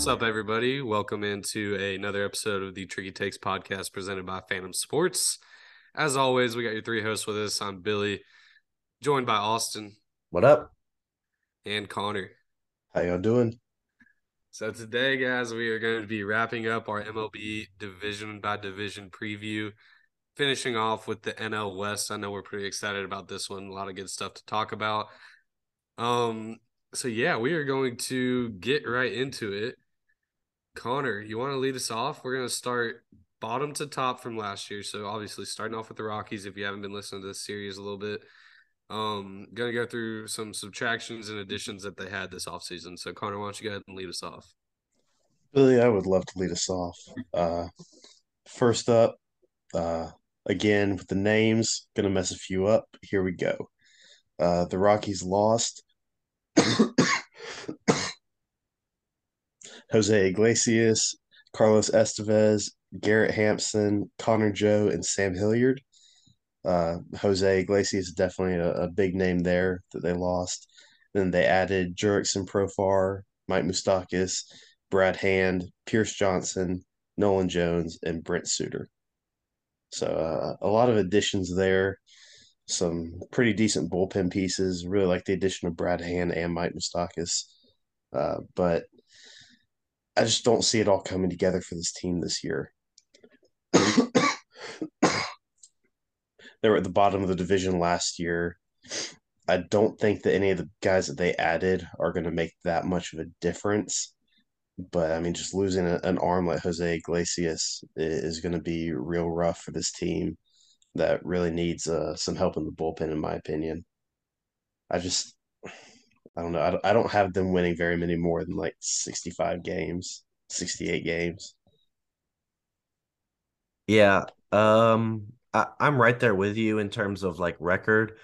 What's up, everybody? Welcome into another episode of the Tricky Takes podcast presented by Phantom Sports. As always, we got your three hosts with us. I'm Billy, joined by Austin. What up? And Connor. How y'all doing? So today, guys, we are going to be wrapping up our MLB division by division preview, finishing off with the NL West. I know we're pretty excited about this one. A lot of good stuff to talk about. Um, so yeah, we are going to get right into it. Connor, you want to lead us off? We're going to start bottom to top from last year. So obviously starting off with the Rockies if you haven't been listening to this series a little bit. Um gonna go through some subtractions and additions that they had this offseason. So Connor, why don't you go ahead and lead us off? Billy, I would love to lead us off. Uh first up, uh again with the names, gonna mess a few up. Here we go. Uh the Rockies lost Jose Iglesias, Carlos Estevez, Garrett Hampson, Connor Joe, and Sam Hilliard. Uh, Jose Iglesias is definitely a, a, big name there that they lost. Then they added Jurickson Profar, Mike Moustakas, Brad Hand, Pierce Johnson, Nolan Jones, and Brent Suter. So uh, a lot of additions there. Some pretty decent bullpen pieces. Really like the addition of Brad Hand and Mike Moustakas. Uh, but I just don't see it all coming together for this team this year. they were at the bottom of the division last year. I don't think that any of the guys that they added are going to make that much of a difference. But I mean, just losing a, an arm like Jose Iglesias is going to be real rough for this team that really needs uh, some help in the bullpen, in my opinion. I just, I don't know. I don't, I don't have them winning very many more than like 65 games, 68 games. Yeah. Um, I, I'm right there with you in terms of like record.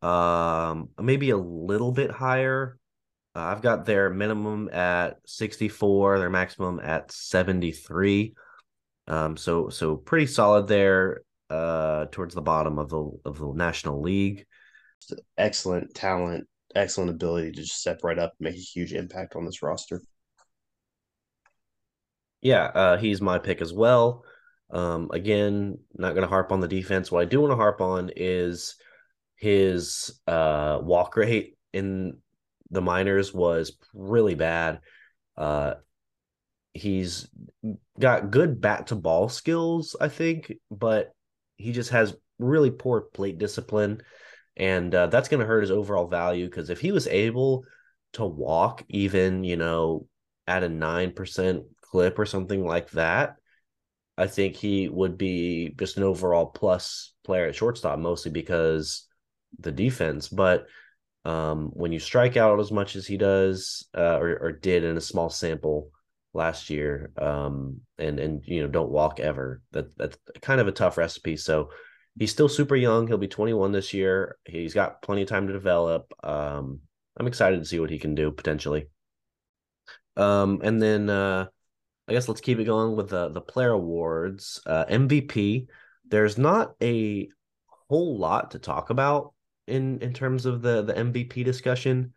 Um, maybe a little bit higher. Uh, I've got their minimum at 64, their maximum at 73. Um, so so pretty solid there. Uh, towards the bottom of the of the National League. Excellent talent, excellent ability to just step right up, and make a huge impact on this roster. Yeah, uh, he's my pick as well. Um, again, not going to harp on the defense. What I do want to harp on is his uh, walk rate in the minors was really bad. Uh, he's got good bat to ball skills, I think, but he just has really poor plate discipline, and uh, that's going to hurt his overall value. Because if he was able to walk even, you know, at a nine percent clip or something like that, I think he would be just an overall plus player at shortstop, mostly because the defense. But um, when you strike out as much as he does, uh, or, or did in a small sample last year, um, and and you know don't walk ever, that that's kind of a tough recipe. So he's still super young. He'll be 21 this year. He's got plenty of time to develop. Um, I'm excited to see what he can do potentially. Um, and then uh, I guess let's keep it going with the the player awards. Uh, MVP. There's not a whole lot to talk about in in terms of the the MVP discussion.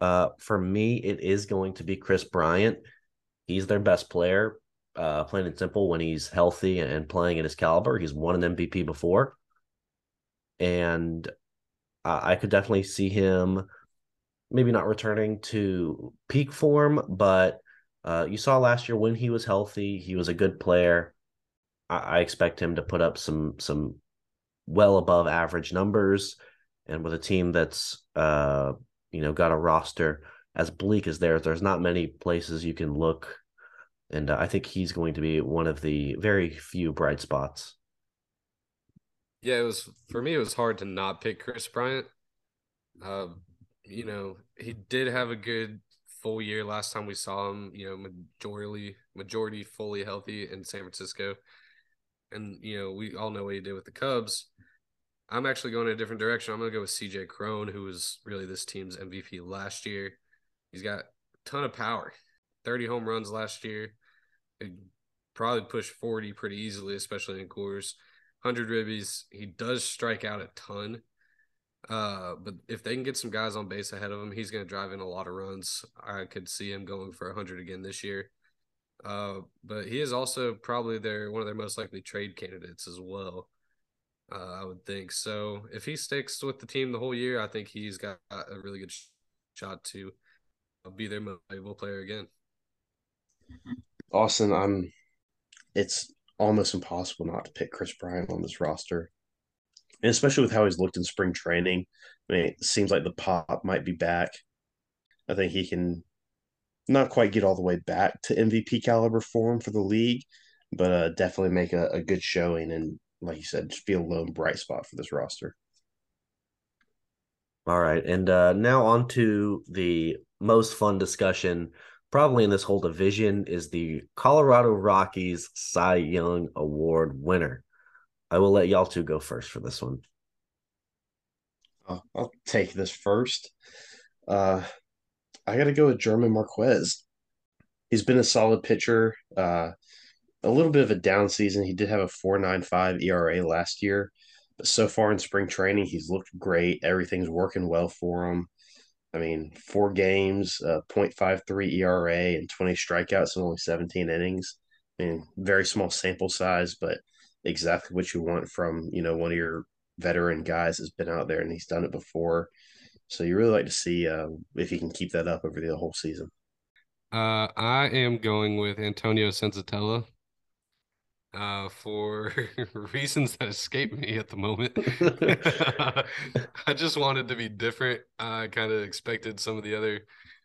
Uh, for me, it is going to be Kris Bryant. He's their best player, uh, plain and simple. When he's healthy and playing at his caliber, he's won an MVP before, and I could definitely see him maybe not returning to peak form, but uh, you saw last year when he was healthy, he was a good player. I, I expect him to put up some some well above average numbers, and with a team that's uh, you know got a roster as bleak as theirs, there's not many places you can look, and uh, I think he's going to be one of the very few bright spots. Yeah, it was for me. It was hard to not pick Kris Bryant. Uh, you know, he did have a good full year last time we saw him, you know, majority majority fully healthy in San Francisco. And you know, we all know what he did with the Cubs. I'm actually going in a different direction. I'm going to go with CJ Cron, who was really this team's MVP last year. He's got a ton of power. 30 home runs last year. Probably push 40 pretty easily, especially in Coors. 100 ribbies. He does strike out a ton. Uh, but if they can get some guys on base ahead of him, he's going to drive in a lot of runs. I could see him going for 100 again this year. Uh, but he is also probably their one of their most likely trade candidates as well. Uh, I would think so. If he sticks with the team the whole year, I think he's got a really good shot to be their most valuable player again. Austin, I'm. It's almost impossible not to pick Kris Bryant on this roster, and especially with how he's looked in spring training. I mean, it seems like the pop might be back. I think he can not quite get all the way back to MVP caliber form for the league, but uh, definitely make a, a good showing and, like you said, just be a lone bright spot for this roster. All right, and uh, now on to the most fun discussion probably in this whole division is the Colorado Rockies Cy Young Award winner. I will let y'all two go first for this one. I'll, I'll take this first. Uh, I got to go with German Marquez. He's been a solid pitcher. Uh, a little bit of a down season. He did have a 4.95 ERA last year, but so far in spring training, he's looked great. Everything's working well for him. I mean, four games, uh, 0.53 ERA, and 20 strikeouts in only 17 innings. I mean, very small sample size, but exactly what you want from you know one of your veteran guys that's been out there and he's done it before. So you really like to see uh, if he can keep that up over the whole season. Uh, I am going with Antonio Senzatela uh, for reasons that escape me at the moment. I just wanted to be different. I kind of expected some of the other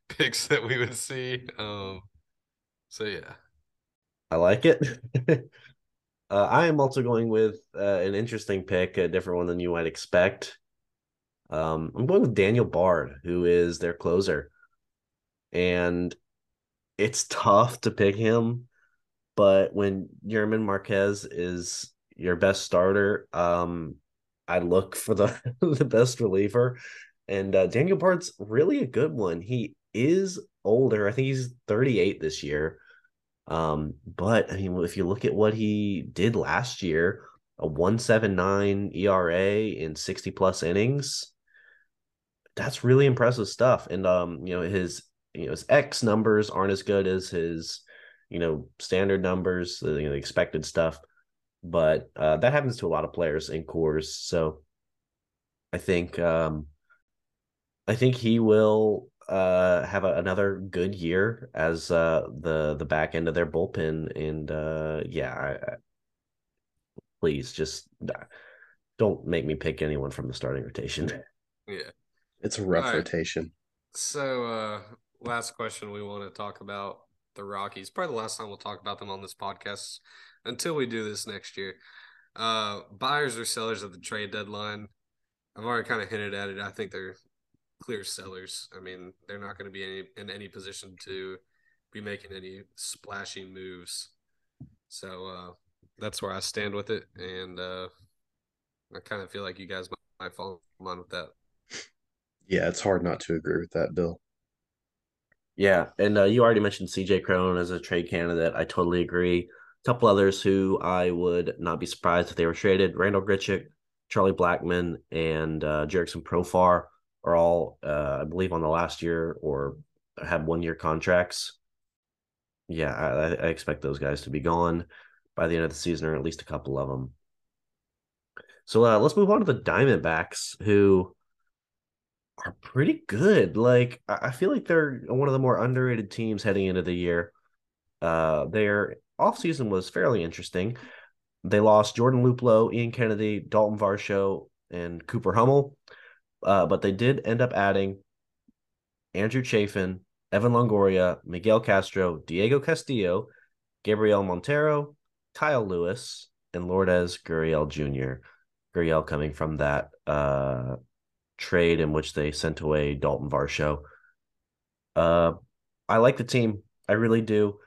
picks that we would see. Um, so yeah, I like it. uh, I am also going with uh, an interesting pick, a different one than you might expect. Um, I'm going with Daniel Bard, who is their closer, and it's tough to pick him but when German Marquez is your best starter, um, I look for the the best reliever, and uh, Daniel Bard's really a good one. He is older. I think he's 38 this year. Um, but I mean, if you look at what he did last year, a 179 ERA in 60 plus innings, that's really impressive stuff. And um, you know, his you know, his X numbers aren't as good as his you know, standard numbers, the, you know, expected stuff. But uh, that happens to a lot of players in Coors. So I think um, I think he will uh, have a, another good year as uh, the the back end of their bullpen. And uh, yeah, I, I, please just don't make me pick anyone from the starting rotation. Yeah, it's a rough right. rotation. So, uh, last question we want to talk about the Rockies. Probably the last time we'll talk about them on this podcast until we do this next year. Uh, buyers or sellers at the trade deadline. I've already kind of hinted at it. I think they're clear sellers. I mean, they're not going to be any, in any position to be making any splashy moves. So uh, that's where I stand with it, and uh, I kind of feel like you guys might, might fall in line with that. Yeah, it's hard not to agree with that, Bill. Yeah, and uh, you already mentioned CJ Cron as a trade candidate. I totally agree. A couple others who I would not be surprised if they were traded: Randall Grichuk, Charlie Blackmon, and uh, Jurickson Profar are all, uh, I believe, on the last year or have one year contracts. Yeah, I, I expect those guys to be gone by the end of the season, or at least a couple of them. So uh, let's move on to the Diamondbacks, who are pretty good. Like I feel like they're one of the more underrated teams heading into the year. Uh, their offseason was fairly interesting. They lost Jordan Luplow, Ian Kennedy, Dalton Varsho, and Cooper Hummel. Uh, but they did end up adding Andrew Chafin, Evan Longoria, Miguel Castro, Diego Castillo, Gabriel Montero, Kyle Lewis, and Lourdes Gurriel Jr. Gurriel coming from that uh, trade in which they sent away Dalton Varsho. Uh, I like the team. I really do.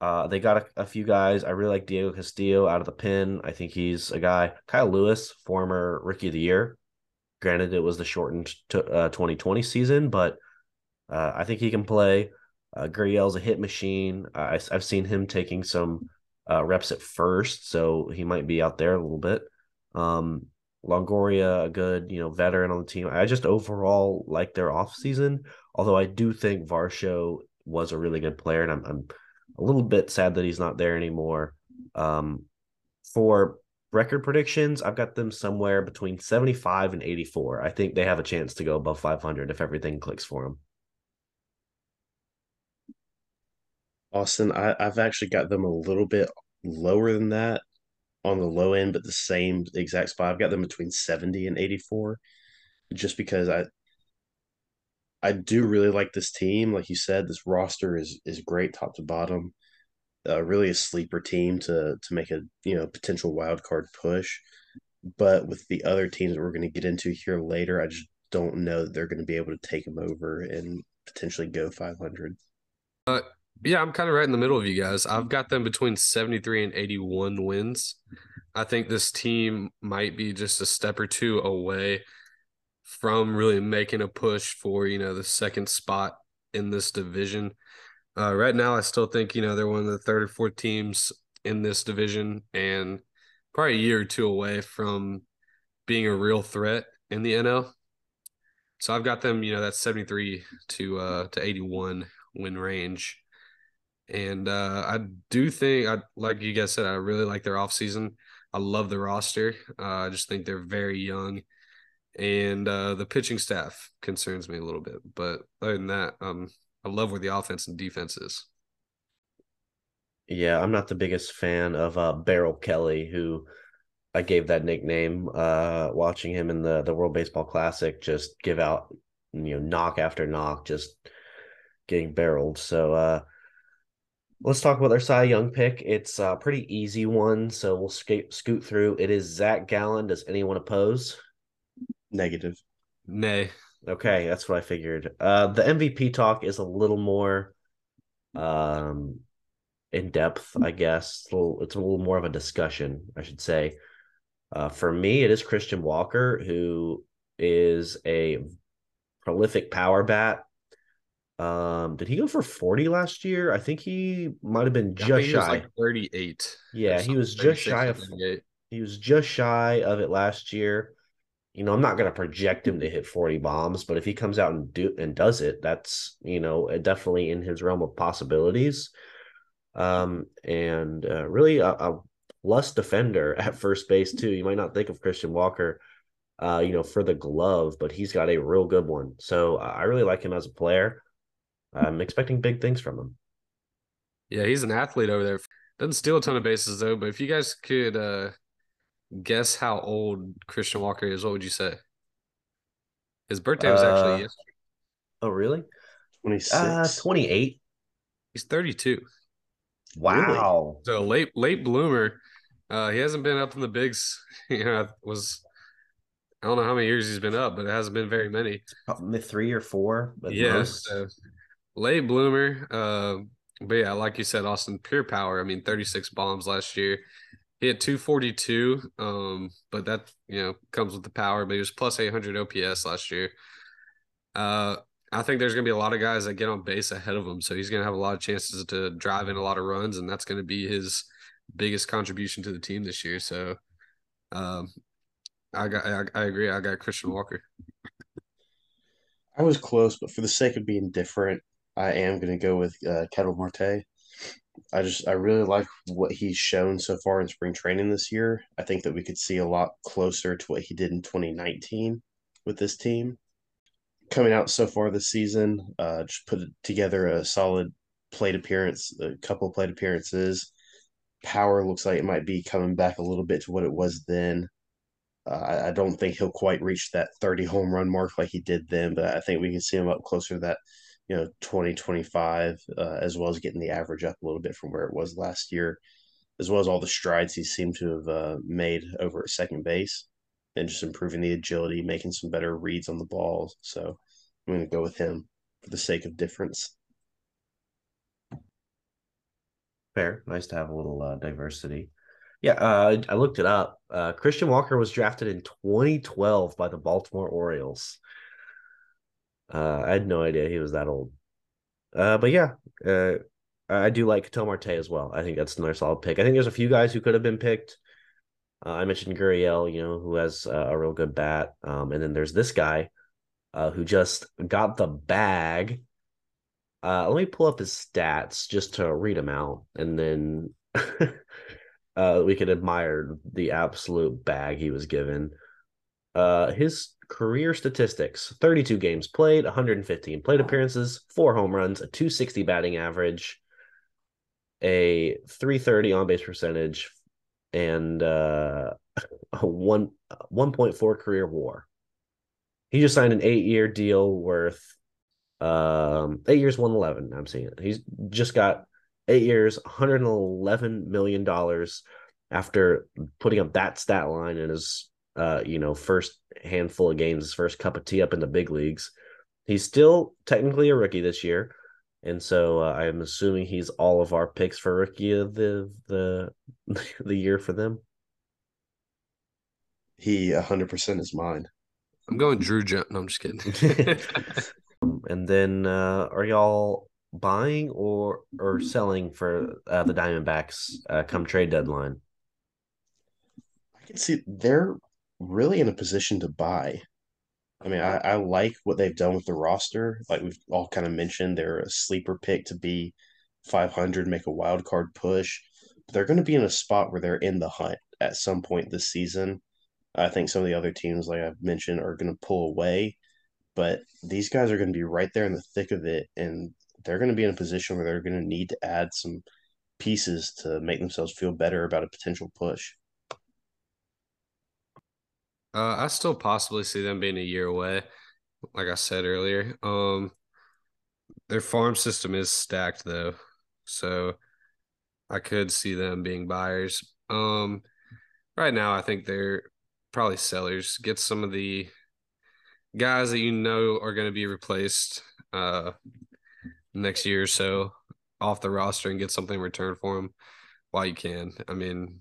Uh, they got a, a, few guys. I really like Diego Castillo out of the pin. I think he's a guy. Kyle Lewis, former Rookie of the Year. Granted, it was the shortened to, uh, 2020 season, but uh, I think he can play. Uh, Gurriel's a hit machine. I, have seen him taking some uh, reps at first, so he might be out there a little bit. Um, Longoria, a good, you know, veteran on the team. I just overall like their offseason, although I do think Varsho was a really good player, and I'm, I'm a little bit sad that he's not there anymore. Um, for record predictions, I've got them somewhere between 75 and 84. I think they have a chance to go above 500 if everything clicks for them. Austin, I, I've actually got them a little bit lower than that on the low end, but the same exact spot. I've got them between 70 and 84 just because I I do really like this team. Like you said, this roster is is great top to bottom. Uh, really a sleeper team to to make a you know potential wild card push. But with the other teams that we're going to get into here later, I just don't know that they're going to be able to take them over and potentially go 500. Uh, yeah, I'm kind of right in the middle of you guys. I've got them between 73 and 81 wins. I think this team might be just a step or two away from really making a push for, you know, the second spot in this division. Uh, right now, I still think, you know, they're one of the third or fourth teams in this division and probably a year or two away from being a real threat in the NL. So I've got them, you know, that's 73 to uh to 81 win range. And uh, I do think, I like you guys said, I really like their offseason. I love the roster. Uh, I just think they're very young, and uh, the pitching staff concerns me a little bit. But other than that, um, I love where the offense and defense is. Yeah, I'm not the biggest fan of uh, Barrel Kelly, who I gave that nickname. Uh, watching him in the the World Baseball Classic, just give out you know knock after knock, just getting barreled. So uh, Let's talk about their Cy Young pick. It's a pretty easy one, so we'll scoot scoot through. It is Zach Gallen. Does anyone oppose? Negative. Nay. Okay, that's what I figured. Uh, the MVP talk is a little more um, in depth, I guess. It's a, little, it's a little more of a discussion, I should say. Uh, for me, it is Christian Walker, who is a prolific power bat um, did he go for 40 last year? I think he might have been just shy. like 38. Yeah, he was just shy of he was just shy of it last year. You know, I'm not going to project him to hit 40 bombs, but if he comes out and do and does it, that's, you know, definitely in his realm of possibilities. Um, and uh, really a, a less defender at first base too. You might not think of Christian Walker uh, you know, for the glove, but he's got a real good one. So I really like him as a player. I'm expecting big things from him. Yeah, he's an athlete over there. Doesn't steal a ton of bases though. But if you guys could uh, guess how old Christian Walker is, what would you say? His birthday was actually uh, yesterday. Oh, really? 26. Uh, 28. He's 32. Wow. Really? So late late bloomer. Uh, he hasn't been up in the bigs. You know, was I don't know how many years he's been up, but it hasn't been very many. Probably three or four. But yeah. So late bloomer. Uh, but yeah, like you said, Austin, pure power. I mean, 36 bombs last year. He had 242, um, but that you know comes with the power. But he was plus 800 OPS last year. Uh, I think there's going to be a lot of guys that get on base ahead of him, so he's going to have a lot of chances to drive in a lot of runs, and that's going to be his biggest contribution to the team this year. So, um, I got, I, I agree. I got Christian Walker. I was close, but for the sake of being different, I am going to go with uh, Ketel Marte. I just I really like what he's shown so far in spring training this year. I think that we could see a lot closer to what he did in 2019 with this team. Coming out so far this season, uh, just put together a solid plate appearance, a couple plate appearances. Power looks like it might be coming back a little bit to what it was then. Uh, I don't think he'll quite reach that 30 home run mark like he did then, but I think we can see him up closer to that you know 2025 uh, as well as getting the average up a little bit from where it was last year as well as all the strides he seemed to have uh, made over at second base and just improving the agility making some better reads on the ball. So i'm going to go with him for the sake of difference. Fair. Nice to have a little uh, diversity. Yeah uh, i looked it up. Uh, christian walker was drafted in 2012 by the baltimore orioles uh, I had no idea he was that old. Uh, but yeah, uh, I do like Ketel Marte as well. I think that's another solid pick. I think there's a few guys who could have been picked Uh, I mentioned Gurriel, you know, who has uh, a real good bat. Um, and then there's this guy uh, who just got the bag. Uh, let me pull up his stats just to read them out, and then uh, we can admire the absolute bag he was given. Uh, his career statistics 32 games played, 115 plate appearances, four home runs, a 260 batting average, a 330 on base percentage, and uh, a one 1.4 career WAR. He just signed an eight year deal worth um eight years 111 i'm seeing it. He's just got eight years 111 million dollars after putting up that stat line in his uh you know first handful of games his first cup of tea up in the big leagues he's still technically a rookie this year and so uh, i'm assuming he's all of our picks for rookie of the the the year for them He 100% is mine. I'm going Druw Jones. No, I'm just kidding. and then uh are y'all buying or or selling for uh, the diamondbacks uh, come trade deadline I can see they're really in a position to buy. I mean, I, I like what they've done with the roster. Like we've all kind of mentioned, they're a sleeper pick to be 500, make a wild card push. But they're going to be in a spot where they're in the hunt at some point this season. I think some of the other teams, like I've mentioned, are going to pull away, but these guys are going to be right there in the thick of it, and they're going to be in a position where they're going to need to add some pieces to make themselves feel better about a potential push. Uh, I still possibly see them being a year away, like I said earlier. Um, their farm system is stacked though, so I could see them being buyers. Um, right now, I think they're probably sellers. Get some of the guys that you know are going to be replaced uh next year or so off the roster and get something in return for them while you can. I mean,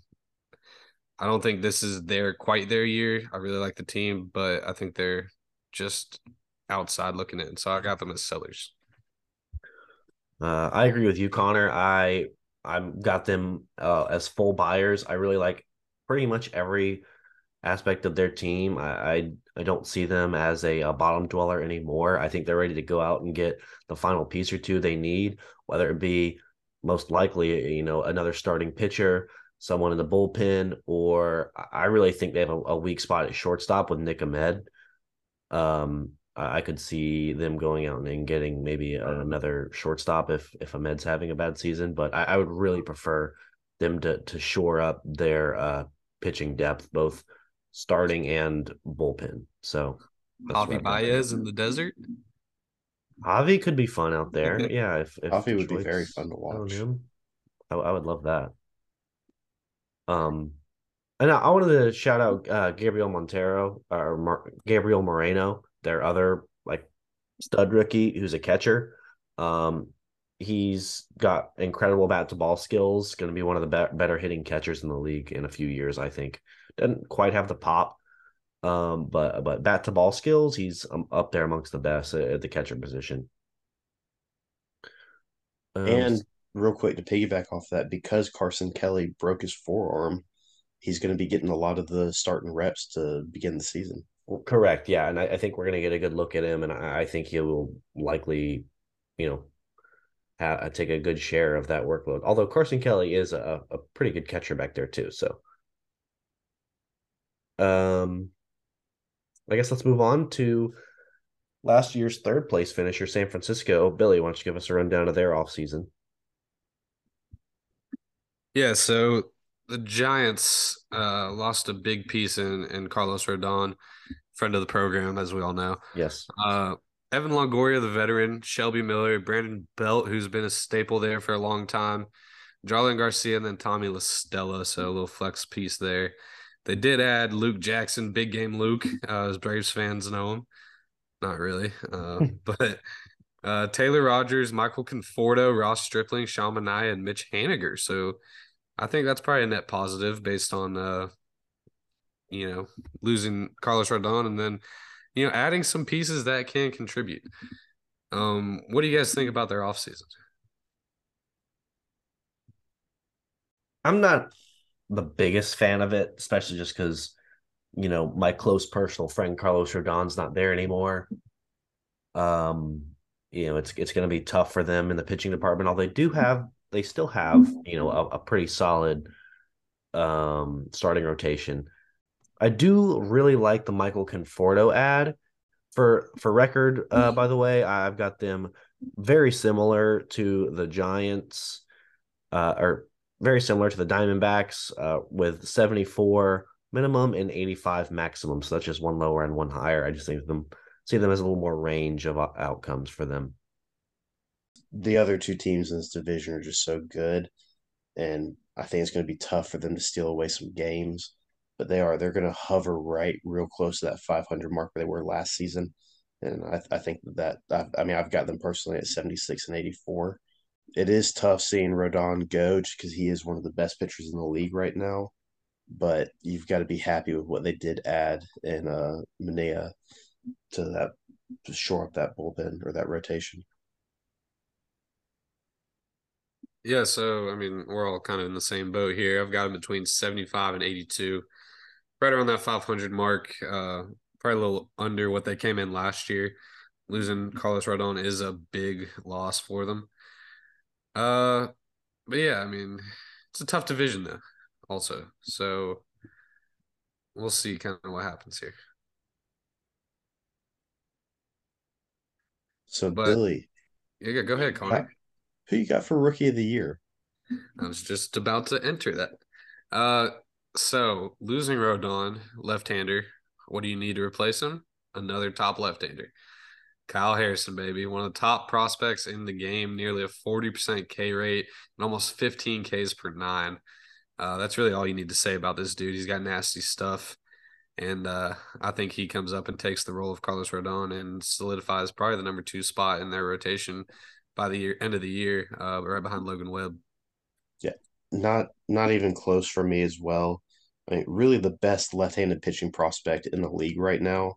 I don't think this is their quite their year. I really like the team, but I think they're just outside looking in. So I got them as sellers. Uh, I agree with you, Connor. I I got them uh, as full buyers. I really like pretty much every aspect of their team. I I, I don't see them as a, a, bottom dweller anymore. I think they're ready to go out and get the final piece or two they need, whether it be most likely you know another starting pitcher, someone in the bullpen, or I really think they have a, a weak spot at shortstop with Nick Ahmed. Um, I could see them going out and getting maybe another shortstop if if Ahmed's having a bad season. But I, I would really prefer them to to shore up their uh, pitching depth, both starting and bullpen. So Javi Baez in the desert. Javi could be fun out there. Yeah, if, if Javi would be very fun to watch. Him, I, I would love that. Um, and I, I wanted to shout out uh, Gabriel Montero or Mar- Gabriel Moreno their other like stud rookie who's a catcher. Um, he's got incredible bat to ball skills. Going to be one of the be- better hitting catchers in the league in a few years, I think. Doesn't quite have the pop, um, but but bat to ball skills, he's um, up there amongst the best at, at the catcher position. Um, and real quick to piggyback off that, because Carson Kelly broke his forearm, he's going to be getting a lot of the starting reps to begin the season. Correct. Yeah, and I, I think we're going to get a good look at him, and I, I think he will likely, you know, ha- take a good share of that workload. Although Carson Kelly is a, a pretty good catcher back there too. So, um, I guess let's move on to last year's third place finisher, San Francisco. Billy, why don't you give us a rundown of their offseason? Yeah, so the Giants uh, lost a big piece in in Carlos Rodon, friend of the program, as we all know. Yes. Uh, Evan Longoria, the veteran, Shelby Miller, Brandon Belt, who's been a staple there for a long time, Jarlin Garcia, and then Tommy La Stella. So a little flex piece there. They did add Luke Jackson, big game Luke, uh, as Braves fans know him. Not really, uh, but uh, Taylor Rogers, Michael Conforto, Ross Stripling, Sean Manaea, and Mitch Haniger. So I think that's probably a net positive based on uh, you know, losing Carlos Rodon and then, you know, adding some pieces that can contribute. Um, what do you guys think about their offseason? I'm not the biggest fan of it, especially just because you know my close personal friend Carlos Rodon's not there anymore. Um, you know it's it's going to be tough for them in the pitching department. Although they do have, they still have you know a, a pretty solid um starting rotation. I do really like the Michael Conforto add. For for record, uh, by the way, I've got them very similar to the Giants, uh, or very similar to the Diamondbacks, uh, with 74 minimum and 85 maximum. So that's just one lower and one higher. I just think them see them as a little more range of outcomes for them. The other two teams in this division are just so good, and I think it's going to be tough for them to steal away some games. But they are. They're going to hover right, real close to that 500 mark where they were last season, and I, I think that I, I mean I've got them personally at 76 and 84 it is tough seeing Rodon go because he is one of the best pitchers in the league right now. But you've got to be happy with what they did add in uh Manaea to that to shore up that bullpen or that rotation. Yeah, so I mean, we're all kind of in the same boat here. I've got them between 75 and 82, right around that 500 mark. Uh, probably a little under what they came in last year. Losing Carlos Rodon is a big loss for them. Uh, but yeah, I mean, it's a tough division though, also. So we'll see kind of what happens here. So but, Billy, yeah, go ahead, Connor. Who you got for rookie of the year? I was just about to enter that. Uh, so losing Rodon, left-hander. What do you need to replace him? Another top left-hander. Kyle Harrison, baby, one of the top prospects in the game, nearly a 40% K rate and almost 15 Ks per nine. Uh, that's really all you need to say about this dude. He's got nasty stuff. And uh, I think he comes up and takes the role of Carlos Rodon and solidifies probably the number two spot in their rotation by the year, end of the year, uh, right behind Logan Webb. Yeah, not not even close for me as well. I mean, really the best left-handed pitching prospect in the league right now.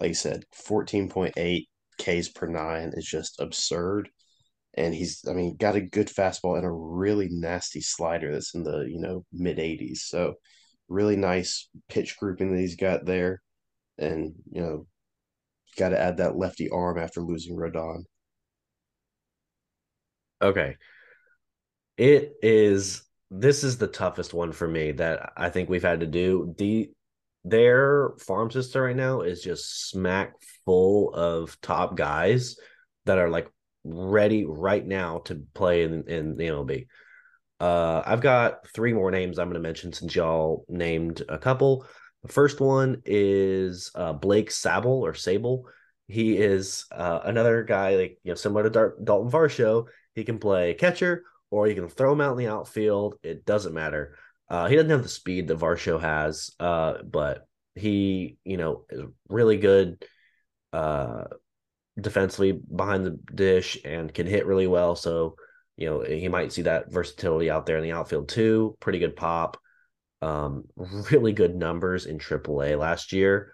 Like I said, fourteen point eight Ks per nine is just absurd. And he's, I mean, got a good fastball and a really nasty slider that's in the, you know, mid 80s. So, really nice pitch grouping that he's got there. And, you know, got to add that lefty arm after losing Rodon. Okay. It is, this is the toughest one for me that I think we've had to do. The, their farm system right now is just smack full of top guys that are like ready right now to play in, in the MLB. Uh, I've got three more names I'm going to mention since y'all named a couple. The first one is uh, Blake Sabol or Sable. He is uh, another guy like you know similar to Dar- Dalton Varsho. He can play catcher or you can throw him out in the outfield. It doesn't matter. Uh, he doesn't have the speed that Varsho has, uh, but he, you know, is really good uh, defensively behind the dish and can hit really well. So, you know, he might see that versatility out there in the outfield too. Pretty good pop. Um, really good numbers in AAA last year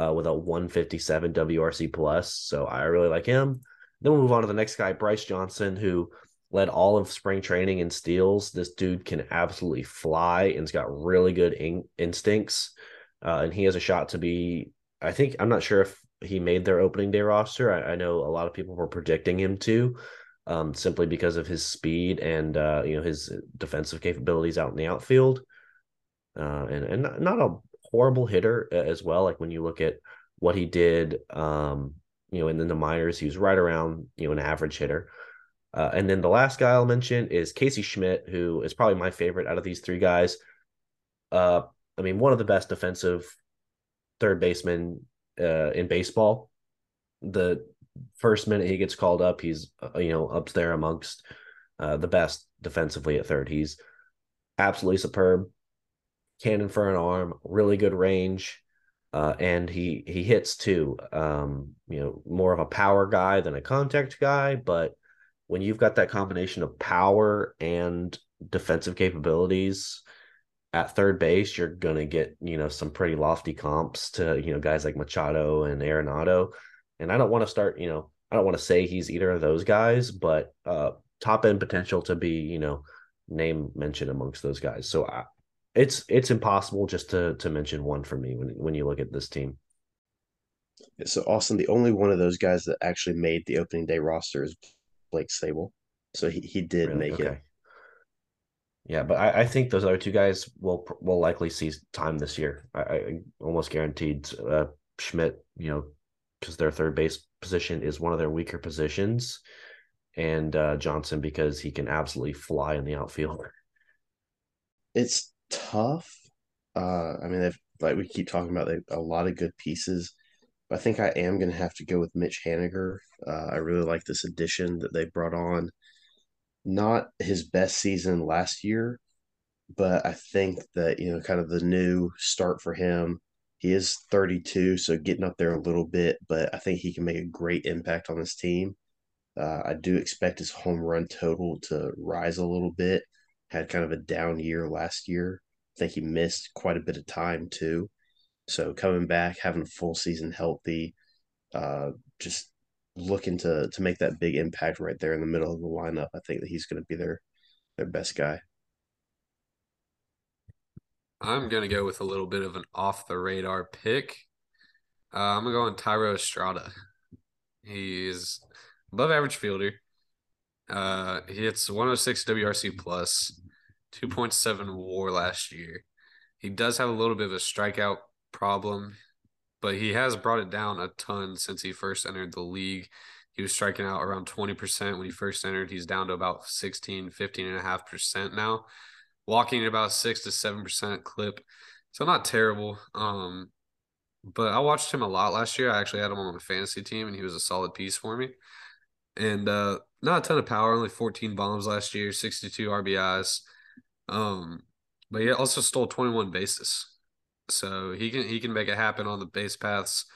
uh, with a 157 WRC plus. So I really like him. Then we'll move on to the next guy, Bryce Johnson, who led all of spring training in steals. This dude can absolutely fly and's got really good in- instincts. Uh, and he has a shot to be, I think, I'm not sure if he made their opening day roster. I, I know a lot of people were predicting him to, um, simply because of his speed and, uh, you know, his defensive capabilities out in the outfield. Uh, and, and not a horrible hitter as well. Like when you look at what he did, um, you know, in the minors, he was right around, you know, an average hitter. Uh, and then the last guy I'll mention is Casey Schmitt, who is probably my favorite out of these three guys. Uh, I mean, one of the best defensive third basemen uh, in baseball. The first minute he gets called up, he's uh, you know up there amongst uh, the best defensively at third. He's absolutely superb, cannon for an arm, really good range, uh, and he he hits too. Um, you know, more of a power guy than a contact guy, but when you've got that combination of power and defensive capabilities at third base, you're gonna get you know some pretty lofty comps to you know guys like Machado and Arenado. And I don't want to start you know I don't want to say he's either of those guys, but uh, top end potential to be you know name mentioned amongst those guys. So I, it's it's impossible just to to mention one for me when when you look at this team. So Austin, the only one of those guys that actually made the opening day roster is Blake Sabol. So he, he did really? make okay. it. Yeah, but I, I, think those other two guys will will likely see time this year. I, I almost guaranteed uh, Schmitt, you know, because their third base position is one of their weaker positions, and uh, Johnson because he can absolutely fly in the outfield. It's tough. Uh, I mean, they've like we keep talking about, they a lot of good pieces. I think I am going to have to go with Mitch Haniger. Uh, I really like this addition that they brought on. Not his best season last year, but I think that you know, kind of the new start for him. He is 32, so getting up there a little bit, but I think he can make a great impact on this team. Uh, I do expect his home run total to rise a little bit. Had kind of a down year last year. I think he missed quite a bit of time too. So coming back, having a full season healthy, uh, just looking to to make that big impact right there in the middle of the lineup. I think that he's going to be their their best guy. I'm going to go with a little bit of an off the radar pick. Uh, I'm going to go on Thairo Estrada. He's above average fielder. Uh, he hits 106 WRC plus, 2.7 WAR last year. He does have a little bit of a strikeout problem, but he has brought it down a ton since he first entered the league. He was striking out around 20% when he first entered. He's down to about 16, 15 and a half percent now, walking at about six to seven percent clip. So not terrible. Um, but I watched him a lot last year. I actually had him on my fantasy team, and he was a solid piece for me. And uh, not a ton of power, only 14 bombs last year, 62 RBIs. Um, but he also stole 21 bases. So he can he can make it happen on the base paths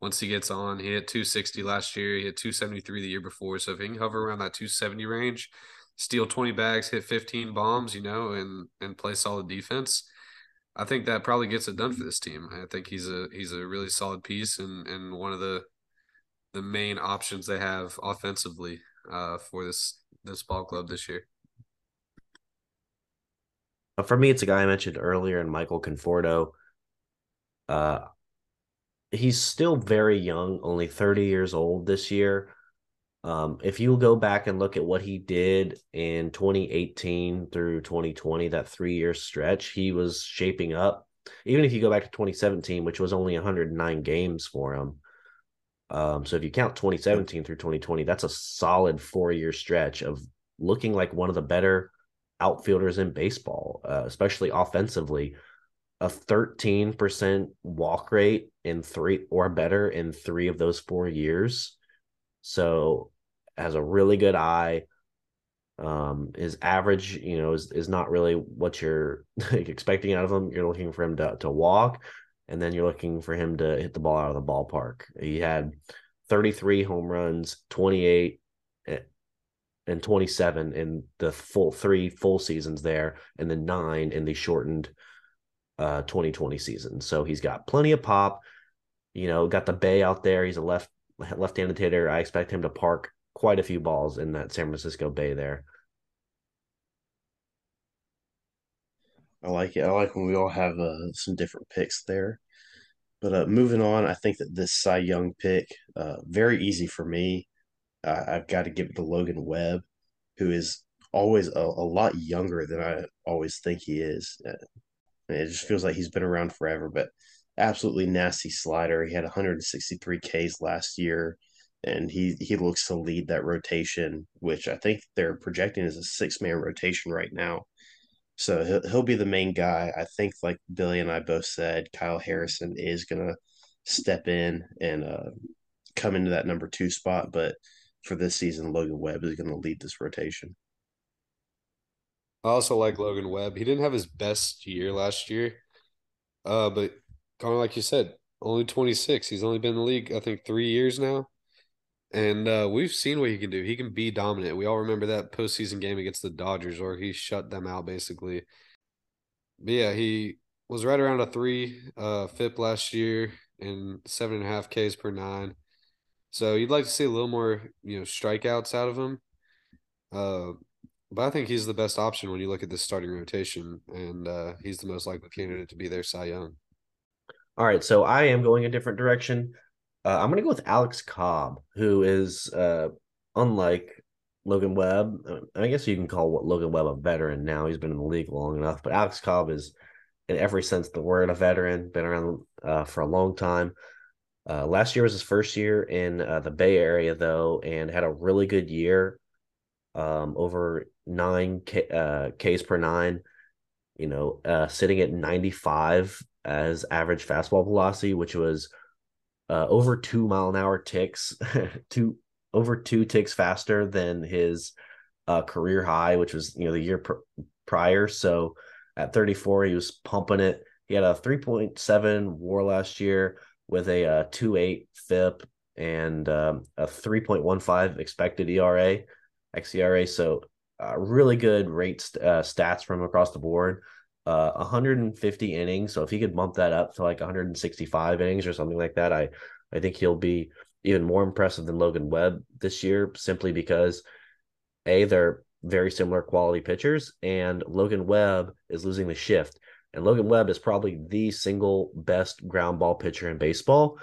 once he gets on. He hit 260 last year. He hit 273 the year before. So if he can hover around that 270 range, steal 20 bags, hit 15 bombs, you know, and and play solid defense, I think that probably gets it done for this team. I think he's a he's a really solid piece and and one of the the main options they have offensively uh, for this this ball club this year. For me, it's a guy I mentioned earlier, and Michael Conforto. Uh, he's still very young, only 30 years old this year. Um, if you go back and look at what he did in 2018 through 2020, that three year stretch, he was shaping up. Even if you go back to 2017, which was only 109 games for him. Um, so if you count 2017 through 2020, that's a solid four year stretch of looking like one of the better outfielders in baseball, uh, especially offensively a 13% walk rate in three or better in three of those four years. So has a really good eye. Um, his average, you know, is, is not really what you're expecting out of him. You're looking for him to, to walk, and then you're looking for him to hit the ball out of the ballpark. He had 33 home runs, 28 eh, and 27 in the full three full seasons there, and then nine in the shortened uh 2020 season. So he's got plenty of pop. You know, got the bay out there. He's a left left-handed hitter. I expect him to park quite a few balls in that San Francisco Bay there. I like it. I like when we all have uh, some different picks there. But uh, moving on, I think that this Cy Young pick, uh, very easy for me. I've got to give it to Logan Webb, who is always a, a lot younger than I always think he is. Uh, it just feels like he's been around forever, but absolutely nasty slider. He had 163 Ks last year, and he he looks to lead that rotation, which I think they're projecting as a six man rotation right now. So he'll, he'll be the main guy. I think, like Billy and I both said, Kyle Harrison is gonna step in and uh, come into that number two spot, but for this season, Logan Webb is going to lead this rotation. I also like Logan Webb. He didn't have his best year last year, uh, but kind of like you said, only 26. He's only been in the league, I think, three years now. And uh, we've seen what he can do. He can be dominant. We all remember that postseason game against the Dodgers, where he shut them out basically. But yeah, he was right around a three uh, FIP last year and seven and a half Ks per nine. So you'd like to see a little more, you know, strikeouts out of him. Uh, But I think he's the best option when you look at the starting rotation, and uh, he's the most likely candidate to be their Cy Young. All right, so I am going a different direction. Uh, I'm going to go with Alex Cobb, who is uh, unlike Logan Webb. Uh, I guess you can call what Logan Webb a veteran now. He's been in the league long enough, but Alex Cobb is, in every sense the word, a veteran. Been around uh, for a long time. Uh, last year was his first year in uh, the Bay Area, though, and had a really good year. Um, over nine K, uh, Ks per nine. You know, uh, sitting at 95 as average fastball velocity, which was uh, over two mile an hour ticks, two over two ticks faster than his uh, career high, which was you know the year pr- prior. So at 34, he was pumping it. He had a 3.7 WAR last year with a uh, 2.8 FIP and um, a 3.15 expected ERA, xERA. So uh, really good rate st- uh, stats from across the board. Uh, 150 innings. So if he could bump that up to like 165 innings or something like that, I I think he'll be even more impressive than Logan Webb this year, simply because a they're very similar quality pitchers, and Logan Webb is losing the shift. And Logan Webb is probably the single best ground ball pitcher in baseball.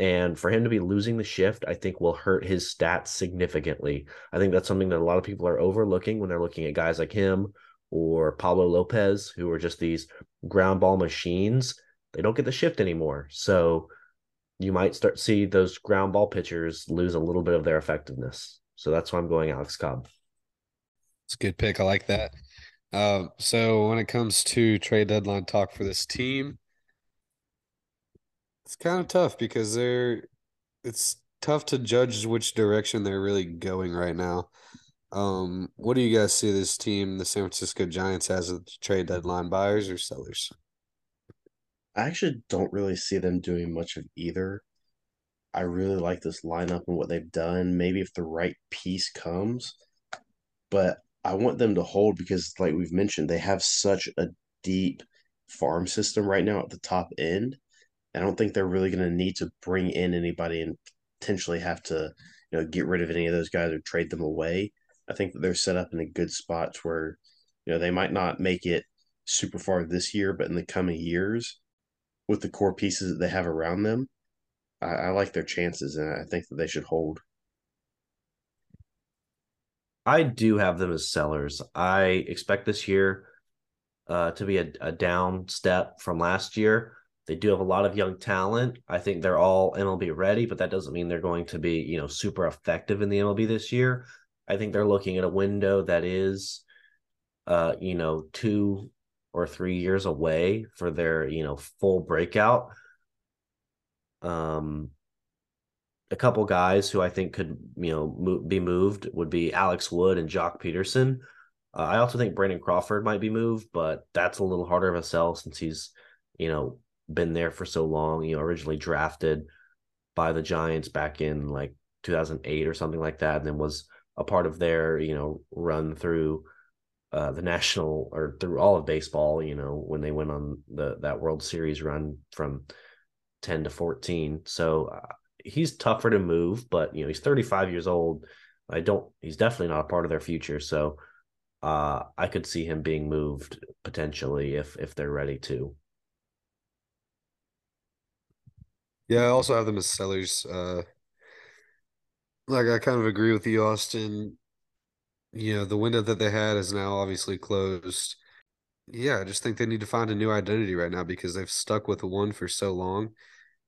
And for him to be losing the shift, I think will hurt his stats significantly. I think that's something that a lot of people are overlooking when they're looking at guys like him or Pablo Lopez, who are just these ground ball machines. They don't get the shift anymore. So you might start see those ground ball pitchers lose a little bit of their effectiveness. So that's why I'm going Alex Cobb. It's a good pick. I like that. Uh, so when it comes to trade deadline talk for this team, it's kind of tough because they're it's tough to judge which direction they're really going right now. Um, what do you guys see this team, the San Francisco Giants, as a trade deadline buyers or sellers? I actually don't really see them doing much of either. I really like this lineup and what they've done. Maybe if the right piece comes, but I want them to hold because, like we've mentioned, they have such a deep farm system right now at the top end. I don't think they're really going to need to bring in anybody and potentially have to, you know, get rid of any of those guys or trade them away. I think that they're set up in a good spot where, you know, they might not make it super far this year, but in the coming years, with the core pieces that they have around them, I, I like their chances, and I think that they should hold. I do have them as sellers. I expect this year uh, to be a, a down step from last year. They do have a lot of young talent. I think they're all MLB ready, but that doesn't mean they're going to be, you know, super effective in the MLB this year. I think they're looking at a window that is, uh, you know, two or three years away for their, you know, full breakout. Um, a couple guys who I think could, you know, mo- be moved would be Alex Wood and Joc Pederson. Uh, I also think Brandon Crawford might be moved, but that's a little harder of a sell since he's, you know, been there for so long. You know, originally drafted by the Giants back in like 2008 or something like that, and then was a part of their, you know, run through uh, the national or through all of baseball. You know, when they went on the that World Series run from 10 to 14. So uh, he's tougher to move, but you know, he's 35 years old. I don't he's definitely not a part of their future. So uh I could see him being moved potentially if if they're ready to. Yeah, I also have them as sellers. Uh like I kind of agree with you, Austin. You know, the window that they had is now obviously closed. Yeah, I just think they need to find a new identity right now because they've stuck with one for so long.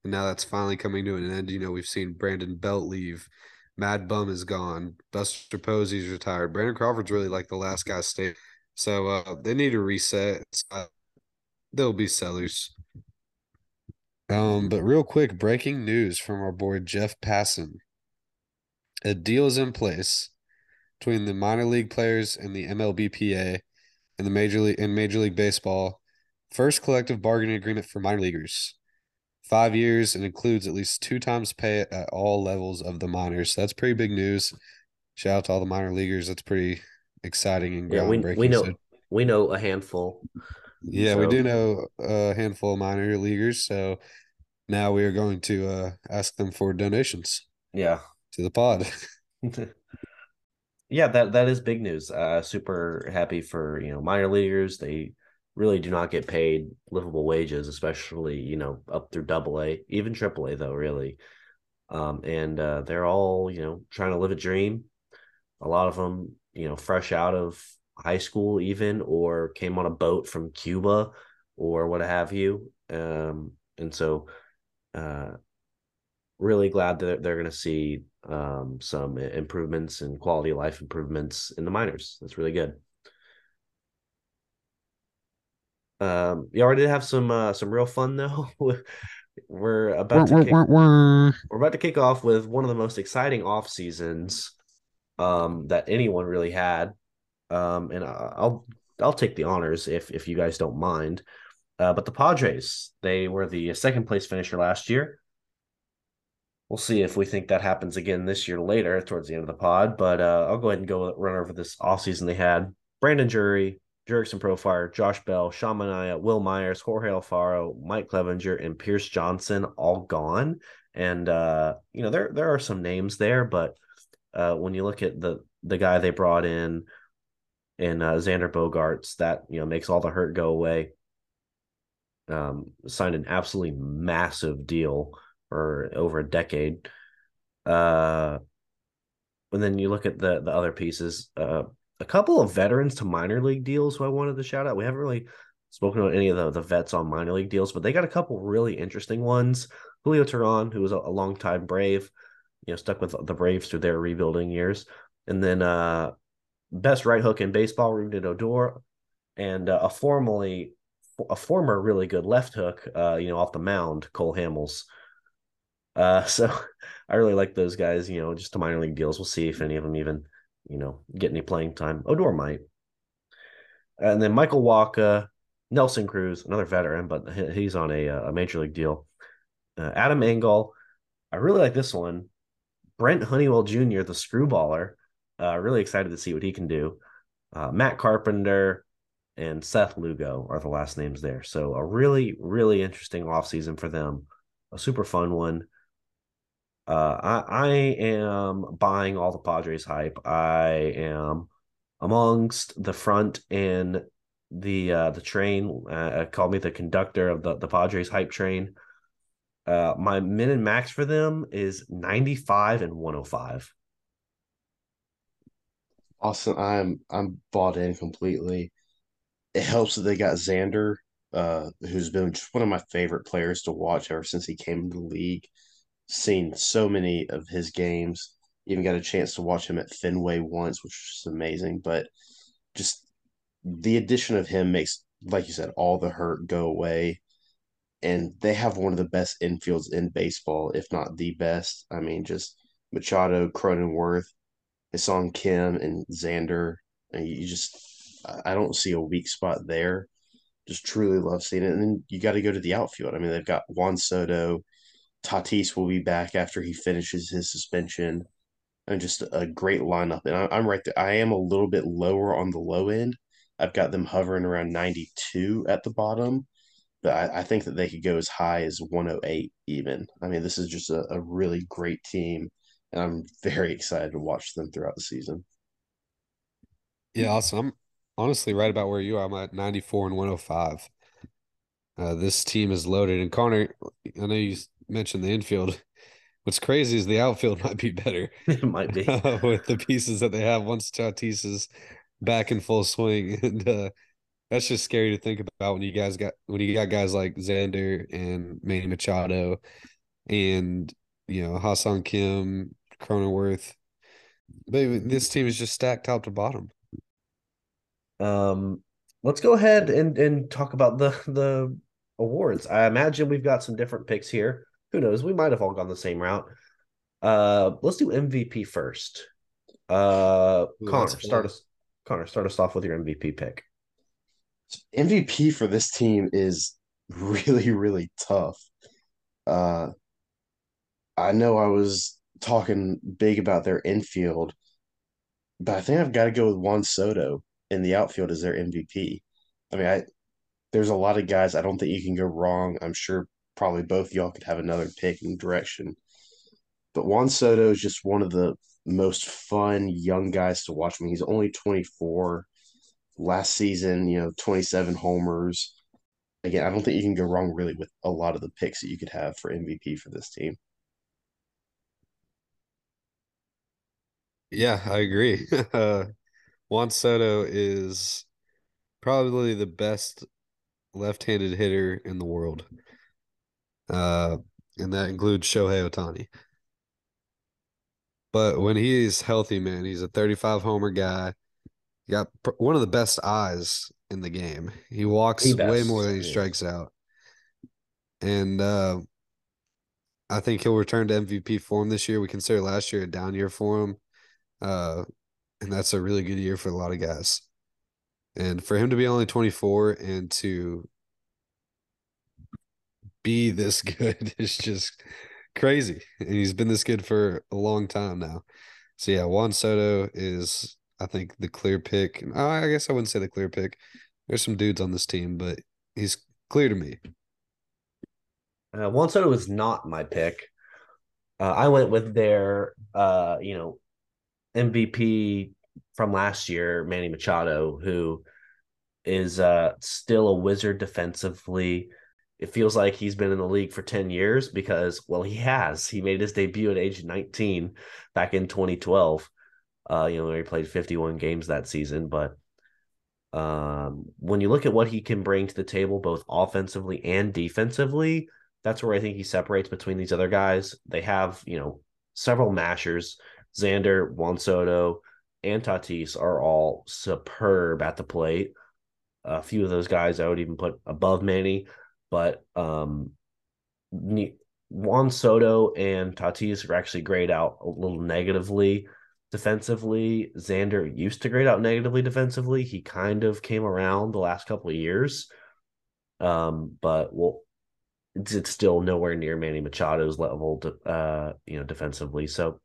And now that's finally coming to an end. You know, we've seen Brandon Belt leave. Mad Bum is gone. Buster Posey's retired. Brandon Crawford's really like the last guy stay. So uh, they need to reset. Uh, they'll be sellers. Um, but real quick, breaking news from our boy Jeff Passan. A deal is in place between the minor league players and the MLBPA and the major league in Major League Baseball. First collective bargaining agreement for minor leaguers five years and includes at least two times pay at all levels of the minors. So that's pretty big news. Shout out to all the minor leaguers. That's pretty exciting and Yeah, we, groundbreaking. we know So, we know a handful. yeah, we do know a handful of minor leaguers. So now we are going to uh, ask them for donations Yeah. To the pod. yeah, that that is big news. Uh, super happy for you know minor leaguers. They really do not get paid livable wages, especially you know up through Double A, even Triple A though. Really, um, and uh, they're all you know trying to live a dream. A lot of them, you know, fresh out of high school, even or came on a boat from Cuba or what have you. Um, and so, uh, really glad that they're going to see um, some improvements and quality of life improvements in the minors. That's really good. Um, you already have some uh, some real fun though. we're about to kick, we're about to kick off with one of the most exciting off seasons um, that anyone really had, um, and I'll I'll take the honors if if you guys don't mind. Uh, but the Padres, they were the second place finisher last year we'll see if we think that happens again this year later towards the end of the pod. But uh, I'll go ahead and go run over this offseason they had. Brandon Drury, Jurickson Profar, Josh Bell, Sean Manaea, Wil Myers, Jorge Alfaro, Mike Clevinger, and Pierce Johnson all gone. And uh, you know, there there are some names there, but uh, when you look at the the guy they brought in in uh, Xander Bogaerts, that you know makes all the hurt go away. Um, signed an absolutely massive deal for over a decade. Uh, and then you look at the the other pieces. Uh, a couple of veterans to minor league deals who I wanted to shout out. We haven't really spoken about any of the, the vets on minor league deals, but they got a couple really interesting ones. Julio Teheran, who was a, a long time Brave, you know, stuck with the Braves through their rebuilding years. And then uh best right hook in baseball, Rougned Odor, and uh, a formerly a former really good left hook, uh, you know, off the mound, Cole Hamels. Uh, so I really like those guys. You know, just to minor league deals. We'll see if any of them even, you know, get any playing time. Odor might. And then Michael Walker, Nelson Cruz, another veteran, but he's on a, a major league deal. Uh, Adam Engel, I really like this one. Brent Honeywell Jr., the screwballer. Uh, really excited to see what he can do. Uh, Matt Carpenter and Seth Lugo are the last names there. So a really, really interesting offseason for them. A super fun one. Uh, I, I am buying all the Padres hype. I am amongst the front in the uh, the train. Uh, call me the conductor of the, the Padres hype train. Uh, my min and max for them is 95 and 105. Awesome. I'm I'm bought in completely. It helps that they got Xander, uh, who's been just one of my favorite players to watch ever since he came into the league seen so many of his games. Even got a chance to watch him at Fenway once, which was amazing. But just the addition of him makes, like you said, all the hurt go away. And they have one of the best infields in baseball, if not the best. I mean, just Machado, Cronenworth, Ha-Seong Kim, and Xander. And you just, I don't see a weak spot there. Just truly love seeing it. And then you got to go to the outfield. I mean, they've got Juan Soto, Tatis will be back after he finishes his suspension, and just a great lineup. And I, am right there. I am a little bit lower on the low end. I've got them hovering around 92 at the bottom, but I, I think that they could go as high as 108 even. I mean, this is just a, a really great team, and I'm very excited to watch them throughout the season. Yeah, awesome. I'm honestly right about where you are. I'm at 94 and 105. Uh, this team is loaded. And Connor, I know you mentioned the infield. What's crazy is the outfield might be better. It might be with the pieces that they have once Tatis is back in full swing, and uh, that's just scary to think about when you guys got when you got guys like Xander and Manny Machado, and you know Ha-Seong Kim, Cronenworth. But this team is just stacked top to bottom. Um, let's go ahead and and talk about the the awards. I imagine we've got some different picks here. Who knows? We might have all gone the same route. Uh, let's do MVP first. Uh, Ooh, Connor, start us. Connor, start us off with your MVP pick. MVP for this team is really, really tough. Uh, I know I was talking big about their infield, but I think I've got to go with Juan Soto in the outfield as their MVP. I mean, I there's a lot of guys I don't think you can go wrong. I'm sure probably both y'all could have another pick in direction. But Juan Soto is just one of the most fun young guys to watch. I mean, he's only 24. Last season, you know, 27 homers. Again, I don't think you can go wrong really with a lot of the picks that you could have for MVP for this team. Yeah, I agree. uh, Juan Soto is probably the best left-handed hitter in the world. Uh, and that includes Shohei Ohtani. But when he's healthy, man, he's a 35 homer guy. He got one of the best eyes in the game. He walks way more than he strikes out. And uh, I think he'll return to MVP form this year. We consider last year a down year for him. Uh, and that's a really good year for a lot of guys. And for him to be only 24 and to be this good is just crazy. And he's been this good for a long time now. So yeah, Juan Soto is I think the clear pick. I guess I wouldn't say the clear pick. There's some dudes on this team, but he's clear to me. Uh, Juan Soto is not my pick. Uh, I went with their, uh, you know, MVP from last year, Manny Machado, who is uh, still a wizard defensively it feels like he's been in the league for 10 years because well he has. He made his debut at age 19 back in 2012 uh you know he played 51 games that season but um when you look at what he can bring to the table both offensively and defensively that's where i think he separates between these other guys. They have you know several mashers. Xander juan soto and tatis are all superb at the plate. A few of those guys i would even put above manny but um, Juan Soto and Tatis are actually grayed out a little negatively defensively. Xander used to grade out negatively defensively. He kind of came around the last couple of years. Um, but well, it's, it's still nowhere near Manny Machado's level, to, uh, you know, defensively. So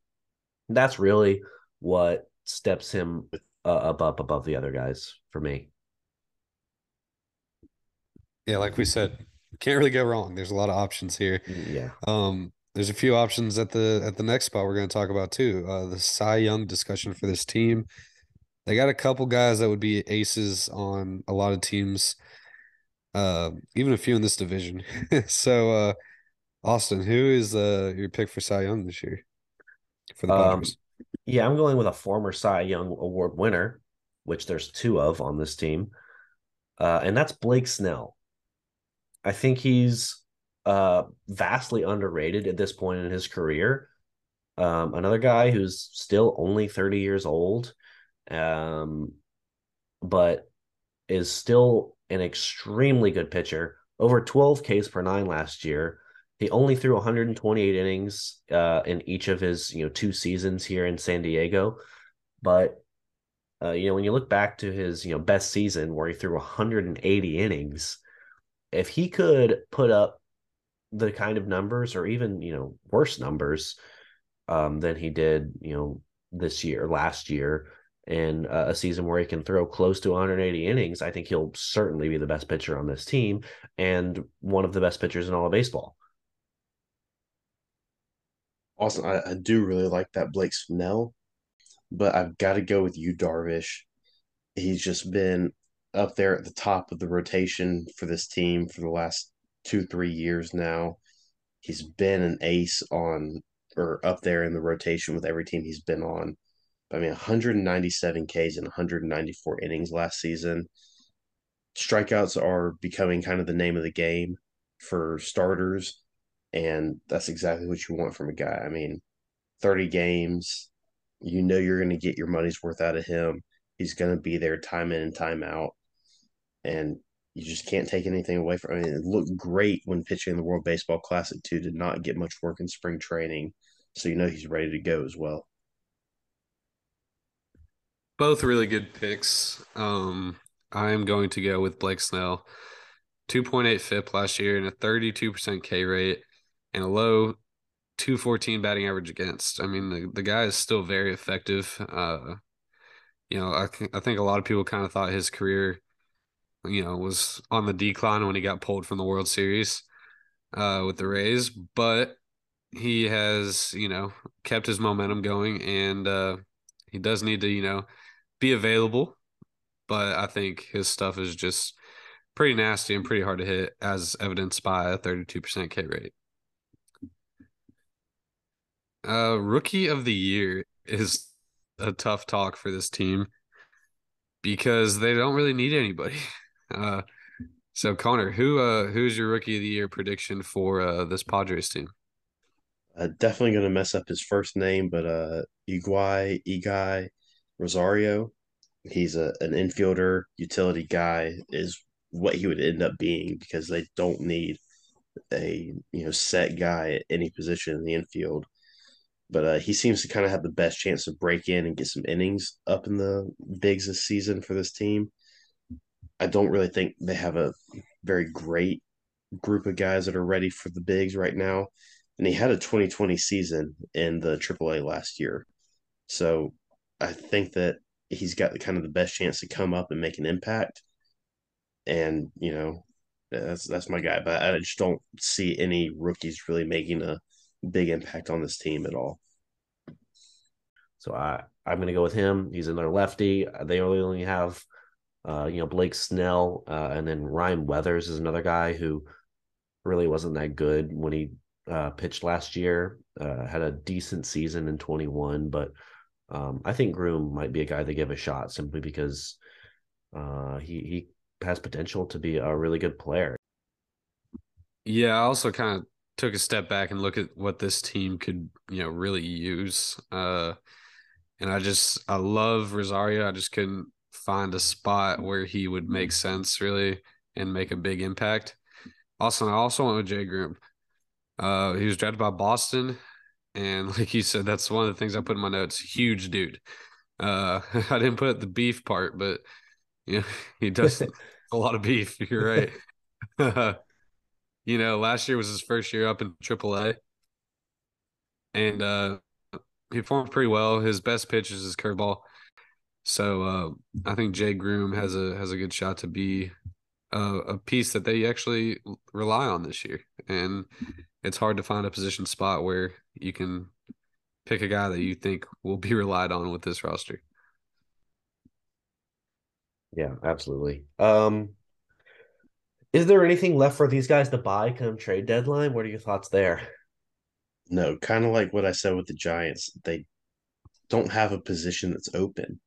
that's really what steps him uh, above above the other guys for me. Yeah, like we said, can't really go wrong. There's a lot of options here. Yeah. Um, there's a few options at the at the next spot we're going to talk about too. Uh, the Cy Young discussion for this team. They got a couple guys that would be aces on a lot of teams, uh, even a few in this division. so, uh, Austin, who is uh, your pick for Cy Young this year for the um, Padres? Yeah, I'm going with a former Cy Young Award winner, which there's two of on this team, uh, and that's Blake Snell. I think he's uh, vastly underrated at this point in his career. Um, another guy who's still only 30 years old, um, but is still an extremely good pitcher. Over 12 Ks per nine last year. He only threw 128 innings uh, in each of his you know two seasons here in San Diego, but uh, you know when you look back to his you know best season where he threw 180 innings, if he could put up the kind of numbers or even you know worse numbers um, than he did you know this year last year in a season where he can throw close to 180 innings i think he'll certainly be the best pitcher on this team and one of the best pitchers in all of baseball. Awesome. I, I do really like that blake snell but i've got to go with Yu Darvish. He's just been up there at the top of the rotation for this team for the last two, three years now. He's been an ace on or up there in the rotation with every team he's been on. I mean, 197 Ks and 194 innings last season. Strikeouts are becoming kind of the name of the game for starters, and that's exactly what you want from a guy. I mean, 30 games, you know you're going to get your money's worth out of him. He's going to be there time in and time out and you just can't take anything away from. I mean, it looked great when pitching in the World Baseball Classic too. Did not get much work in spring training, so you know he's ready to go as well. Both really good picks. Um, I am going to go with Blake Snell, two point eight FIP last year and a thirty two percent K rate and a low 214 batting average against. I mean, the, the guy is still very effective. Uh, you know, I think I think a lot of people kind of thought his career you know, was on the decline when he got pulled from the World Series uh, with the Rays, but he has, you know, kept his momentum going, and uh, he does need to, you know, be available. But I think his stuff is just pretty nasty and pretty hard to hit, as evidenced by a 32% K rate. Uh, rookie of the year is a tough talk for this team because they don't really need anybody. Uh, so Connor, who uh who's your rookie of the year prediction for uh this Padres team? Uh, definitely going to mess up his first name, but uh, Iguai Igai Rosario. He's a an infielder, utility guy is what he would end up being because they don't need a you know set guy at any position in the infield but uh, he seems to kind of have the best chance to break in and get some innings up in the bigs this season for this team. I don't really think they have a very great group of guys that are ready for the bigs right now. And he had a 2020 season in the AAA last year. So I think that he's got the, kind of the best chance to come up and make an impact. And, you know, that's that's my guy. But I just don't see any rookies really making a big impact on this team at all. So I I'm going to go with him. He's another lefty. They only only have uh, you know Blake Snell uh, and then Ryan Weathers is another guy who really wasn't that good when he uh, pitched last year. Uh, had a decent season in 21, but um, I think Groome might be a guy they give a shot simply because uh, he he has potential to be a really good player. Yeah, I also kind of took a step back and look at what this team could, you know, really use. Uh, and I just I love Rosario. I just couldn't find a spot where he would make sense really and make a big impact. Also, I also went with Jay Groome. Uh, he was drafted by Boston, and like you said, that's one of the things I put in my notes. Huge dude. Uh, I didn't put the beef part, but you know, he does a lot of beef. You're right. you know, last year was his first year up in AAA, and uh, he performed pretty well. His best pitch is his curveball. So uh, I think Jay Groome has a has a good shot to be a, a, piece that they actually rely on this year, and it's hard to find a position spot where you can pick a guy that you think will be relied on with this roster. Yeah, absolutely. Um, is there anything left for these guys to buy come trade deadline? What are your thoughts there? No, kind of like what I said with the Giants. They don't have a position that's open.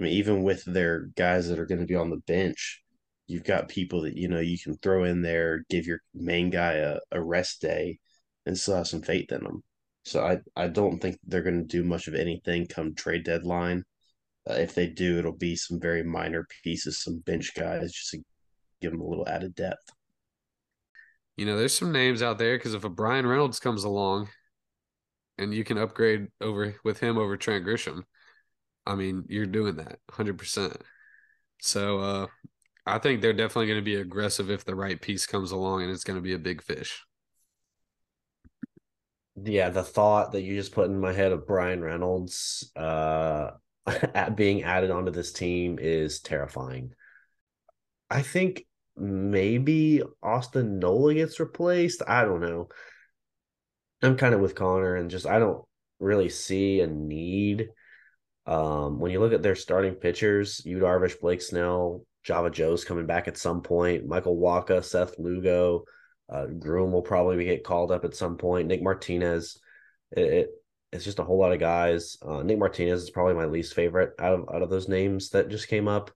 I mean, even with their guys that are going to be on the bench, you've got people that you know you can throw in there, give your main guy a, a rest day, and still have some faith in them. So I I don't think they're going to do much of anything come trade deadline. Uh, if they do, it'll be some very minor pieces, some bench guys, just to give them a little added depth. You know, there's some names out there because if a Bryan Reynolds comes along and you can upgrade over with him over Trent Grisham, I mean, you're doing that 100%. So uh, I think they're definitely going to be aggressive if the right piece comes along and it's going to be a big fish. Yeah, the thought that you just put in my head of Bryan Reynolds uh, being added onto this team is terrifying. I think maybe Austin Nola gets replaced. I don't know. I'm kind of with Connor and just I don't really see a need. Um, when you look at their starting pitchers, Yu Darvish, Blake Snell, Java Joe's coming back at some point, Michael Wacha, Seth Lugo, uh, Groome will probably get called up at some point, Nick Martinez. It, it it's just a whole lot of guys. Uh, Nick Martinez is probably my least favorite out of out of those names that just came up.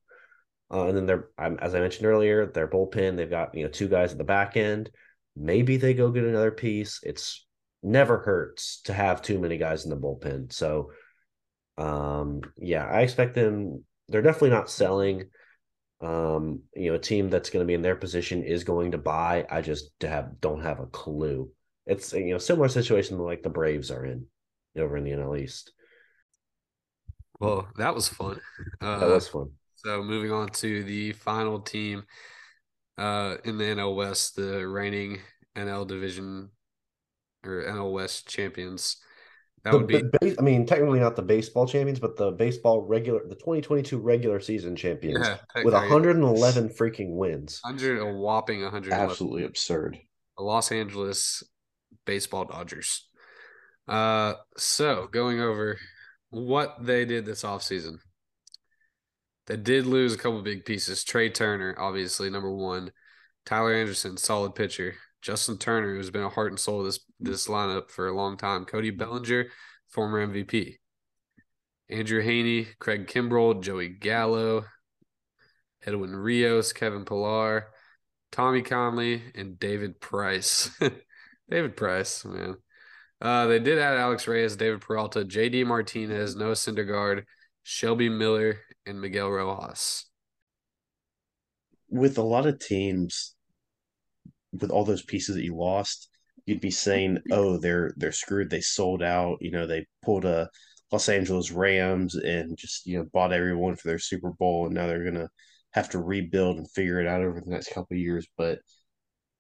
Uh, and then they're, as I mentioned earlier, their bullpen, they've got, you know, two guys at the back end. Maybe they go get another piece. It's never hurts to have too many guys in the bullpen. So, um, yeah, I expect them. They're definitely not selling. Um, you know, a team that's going to be in their position is going to buy. I just have don't have a clue. It's you know similar situation like the Braves are in over in the NL East. Well, that was fun. Uh, that was fun. So moving on to the final team uh, in the NL West, the reigning NL division or NL West champions. That the, would be. Base, I mean, technically not the baseball champions, but the baseball regular, the 2022 regular season champions yeah, with 111 freaking wins. 100, a whopping 100. Absolutely absurd. The Los Angeles baseball Dodgers. Uh, so going over what they did this offseason. They did lose a couple big pieces. Trea Turner, obviously, number one. Tyler Anderson, solid pitcher. Justin Turner, who's been a heart and soul of this this lineup for a long time. Cody Bellinger, former MVP. Andrew Heaney, Craig Kimbrel, Joey Gallo, Edwin Rios, Kevin Pillar, Tommy Kahnle, and David Price. David Price, man. Uh, they did add Alex Reyes, David Peralta, JD Martinez, Noah Syndergaard, Shelby Miller, and Miguel Rojas. With a lot of teams, with all those pieces that you lost, you'd be saying, "Oh, they're they're screwed. They sold out. You know, they pulled a Los Angeles Rams and just you know bought everyone for their Super Bowl, and now they're gonna have to rebuild and figure it out over the next couple years." But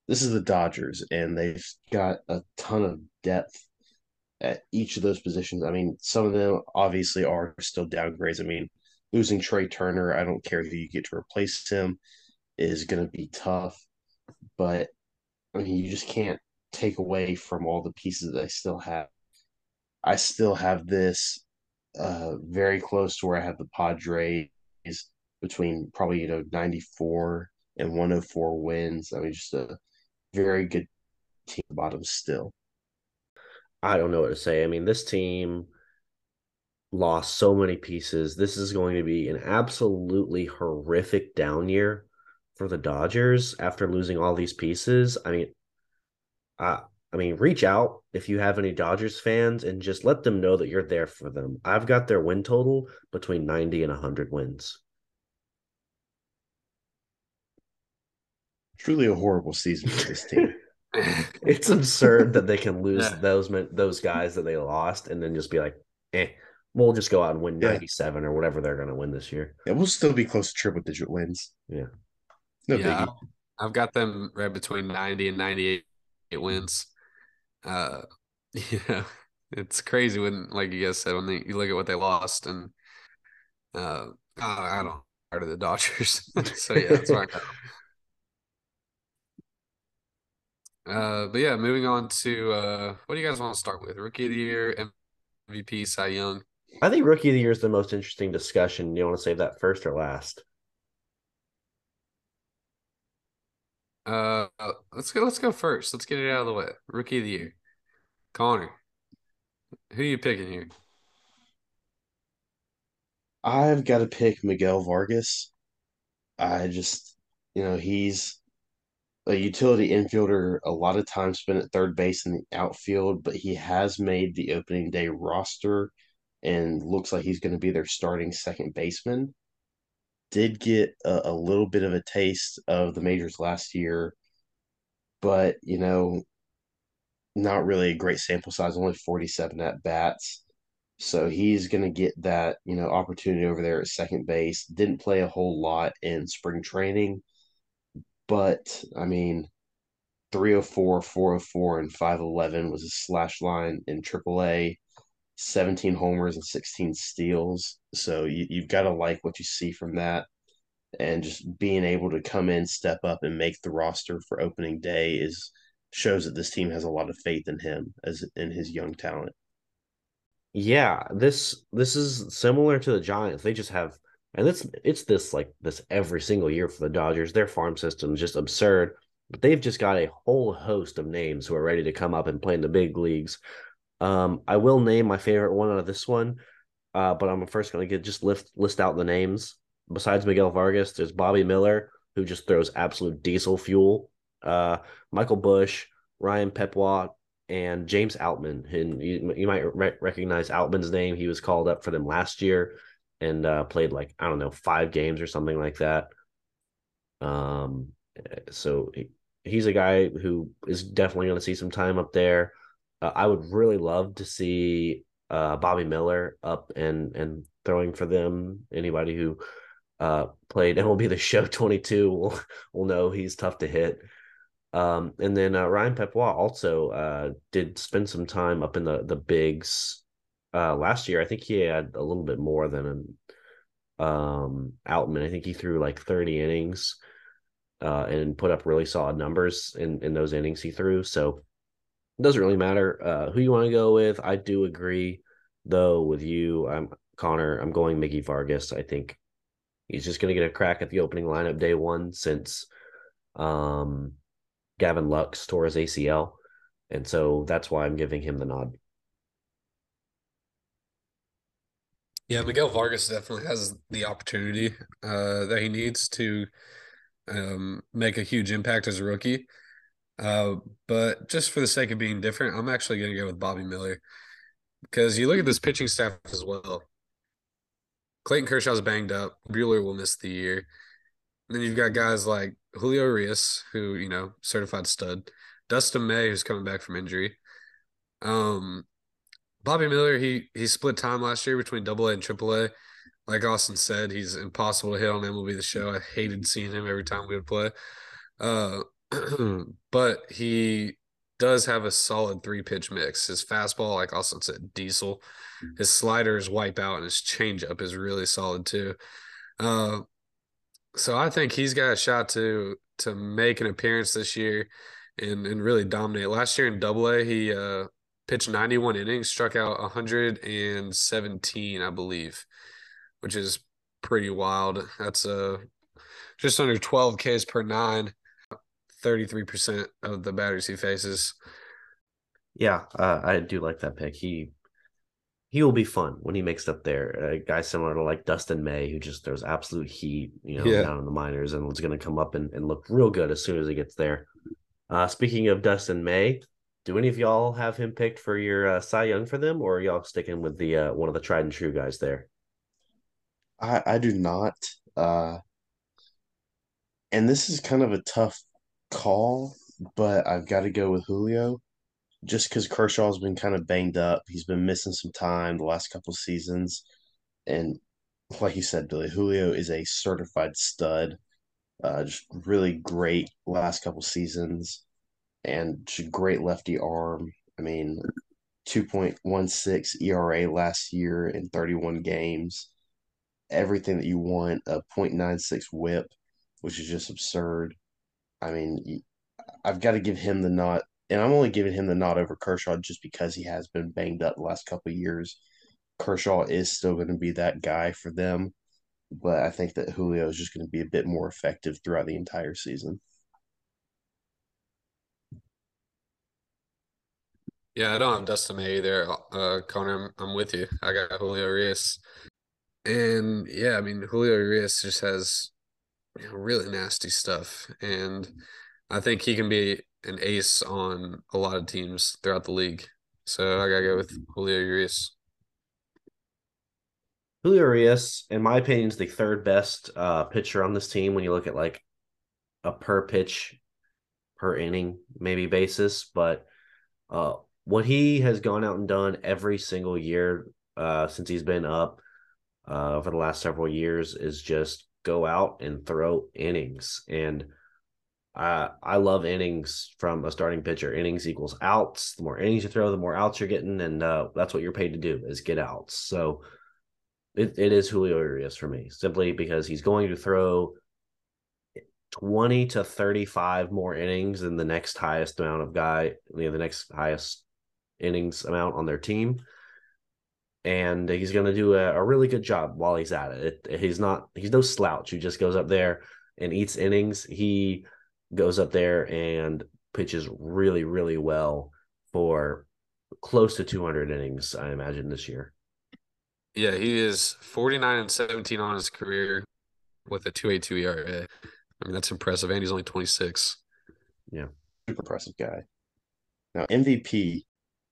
this is the Dodgers, and they've got a ton of depth at each of those positions. I mean, some of them obviously are still downgrades. I mean, losing Trea Turner, I don't care who you get to replace him, is going to be tough. But I mean, you just can't take away from all the pieces that I still have. I still have this uh, very close to where I have the Padres between probably you know 94 and 104 wins. I mean, just a very good team bottom still. I don't know what to say. I mean, this team lost so many pieces. This is going to be an absolutely horrific down year for the Dodgers after losing all these pieces. I mean, I I mean, reach out if you have any Dodgers fans and just let them know that you're there for them. I've got their win total between 90 and 100 wins. Truly a horrible season for this team. it's absurd that they can lose yeah. those those guys that they lost and then just be like, eh, we'll just go out and win yeah. 97 or whatever they're going to win this year. Yeah, we'll still be close to triple digit wins. Yeah. No yeah, biggie. I've got them right between 90 and 98 wins. Uh, yeah, it's crazy when, like you guys said, when they, you look at what they lost and, uh, I don't part of the Dodgers. so yeah, that's why. Uh, but yeah, moving on to uh, what do you guys want to start with? Rookie of the year, MVP, Cy Young. I think rookie of the year is the most interesting discussion. You want to save that first or last? Uh, let's go. Let's go first. Let's get it out of the way. Rookie of the year, Connor. Who are you picking here? I've got to pick Miguel Vargas. I just, you know, he's a utility infielder, a lot of time spent at third base in the outfield, but he has made the opening day roster and looks like he's going to be their starting second baseman. Did get a, a little bit of a taste of the majors last year, but you know, not really a great sample size, only 47 at bats. So he's going to get that, you know, opportunity over there at second base. Didn't play a whole lot in spring training but I mean, 304, 404, and 511 was a slash line in AAA, 17 homers and 16 steals. So you, you've got to like what you see from that. And just being able to come in, step up, and make the roster for opening day is shows that this team has a lot of faith in him as in his young talent. Yeah, this this is similar to the Giants. They just have and it's it's this like this every single year for the Dodgers. Their farm system is just absurd. But they've just got a whole host of names who are ready to come up and play in the big leagues. Um, I will name my favorite one out of this one, uh, but I'm first going to get just list list out the names. Besides Miguel Vargas, there's Bobby Miller, who just throws absolute diesel fuel. Uh, Michael Busch, Ryan Pepiot, and James Outman. And you, you might re- recognize Outman's name. He was called up for them last year and uh, played like I don't know five games or something like that. Um, so he, he's a guy who is definitely going to see some time up there. Uh, I would really love to see uh, Bobby Miller up and and throwing for them. Anybody who uh, played MLB The Show 22 will will know he's tough to hit. Um, and then uh, Ryan Pepiot also uh, did spend some time up in the the bigs uh, last year, I think he had a little bit more than um, Outman. I think he threw like 30 innings uh, and put up really solid numbers in, in those innings he threw. So It doesn't really matter uh, who you want to go with. I do agree, though, with you. I'm Connor. I'm going Mickey Vargas. I think he's just going to get a crack at the opening lineup day one since um, Gavin Lux tore his ACL, and so that's why I'm giving him the nod. Yeah, Miguel Vargas definitely has the opportunity uh, that he needs to um, make a huge impact as a rookie. Uh, but just for the sake of being different, I'm actually going to go with Bobby Miller because you look at this pitching staff as well. Clayton Kershaw's banged up. Buehler will miss the year. And then you've got guys like Julio Urias, who you know, certified stud. Dustin May, who's coming back from injury. Um, Bobby Miller, he he split time last year between Double A and Triple A. Like Austin said, he's impossible to hit on MLB the Show. I hated seeing him every time we would play. Uh, but he does have a solid three pitch mix. His fastball, like Austin said, diesel. His sliders wipe out, and his changeup is really solid too. Uh, so I think he's got a shot to to make an appearance this year and and really dominate. Last year in Double A, he uh, pitched 91 innings, struck out 117, I believe, which is pretty wild. That's a uh, just under 12 Ks per nine, 33% of the batters he faces. Yeah, uh, I do like that pick. He he will be fun when he makes up there. A guy similar to like Dustin May, who just throws absolute heat, you know, yeah. down in the minors and is going to come up and, and look real good as soon as he gets there. Uh, speaking of Dustin May, do any of y'all have him picked for your uh, Cy Young for them, or y'all sticking with the uh, one of the tried and true guys there? I I do not. Uh, and this is kind of a tough call, but I've got to go with Julio, just because Kershaw's been kind of banged up. He's been missing some time the last couple seasons, and like you said, Billy Julio is a certified stud. Uh, just really great last couple seasons and great lefty arm. I mean, 2.16 ERA last year in 31 games. Everything that you want, a 0.96 whip, which is just absurd. I mean, I've got to give him the nod, and I'm only giving him the nod over Kershaw just because he has been banged up the last couple of years. Kershaw is still going to be that guy for them, but I think that Julio is just going to be a bit more effective throughout the entire season. Yeah, I don't have Dustin May either. Uh, Connor, I'm, I'm with you. I got Julio Urias, and yeah, I mean Julio Urias just has really nasty stuff, and I think he can be an ace on a lot of teams throughout the league. So I gotta go with Julio Urias. Julio Urias, in my opinion, is the third best uh, pitcher on this team when you look at like a per pitch per inning maybe basis, but uh, what he has gone out and done every single year uh, since he's been up uh, for the last several years is just go out and throw innings. And I I love innings from a starting pitcher. Innings equals outs. The more innings you throw, the more outs you're getting, and uh, that's what you're paid to do is get outs. So it, it is Julio Urias for me, simply because he's going to throw 20 to 35 more innings than the next highest amount of guy, you know, the next highest innings amount on their team. And he's going to do a, a, really good job while he's at it. it. He's not, he's no slouch who just goes up there and eats innings. He goes up there and pitches really, really well for close to 200 innings, I imagine, this year. Yeah, he is 49 and 17 on his career with a 282 ERA. I mean, that's impressive. And he's only 26. Yeah. Super impressive guy. Now, MVP,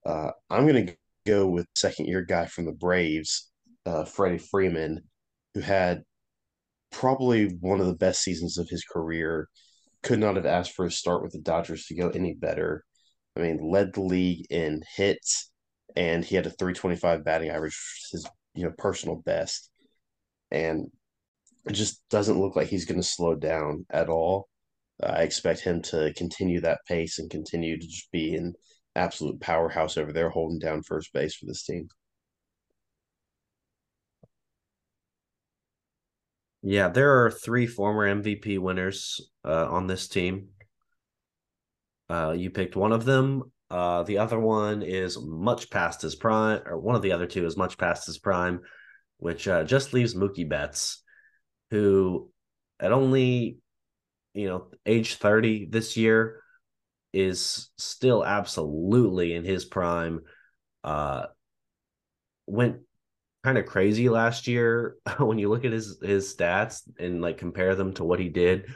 uh, I'm going to go with second year guy from the Braves, uh, Freddie Freeman, who had probably one of the best seasons of his career. Could not have asked for a start with the Dodgers to go any better. I mean, led the league in hits, and he had a 325 batting average, his you know personal best. And it just doesn't look like he's going to slow down at all. I expect him to continue that pace and continue to just be in absolute powerhouse over there holding down first base for this team. Yeah, there are three former MVP winners uh, on this team. Uh, you picked one of them. Uh, the other one is much past his prime, or one of the other two is much past his prime, which uh, just leaves Mookie Betts, who at only, you know, age 30 this year is still absolutely in his prime. Uh, went kind of crazy last year when you look at his his stats and like compare them to what he did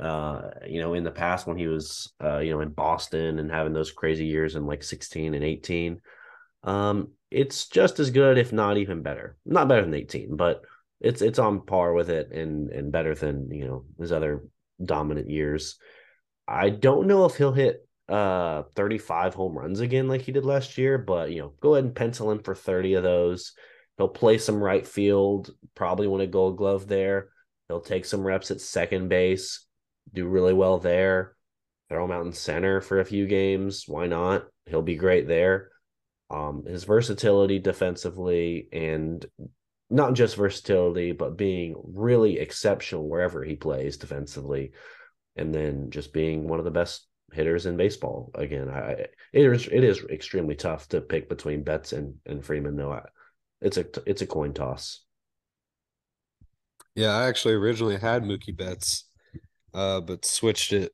uh you know in the past when he was uh you know in Boston and having those crazy years in like 16 and 18 um it's just as good if not even better. Not better than 18 but it's it's on par with it and and better than you know his other dominant years i don't know if he'll hit uh 35 home runs again like he did last year but you know go ahead and pencil in for 30 of those He'll play some right field, probably win a gold glove there. He'll take some reps at second base, do really well there. Throw him out in center for a few games. Why not? He'll be great there. Um, his versatility defensively and not just versatility, but being really exceptional wherever he plays defensively, and then just being one of the best hitters in baseball. Again, I it is it is extremely tough to pick between Betts and and Freeman. Though I, it's a it's a coin toss. Yeah, I actually originally had Mookie Betts, uh, but switched it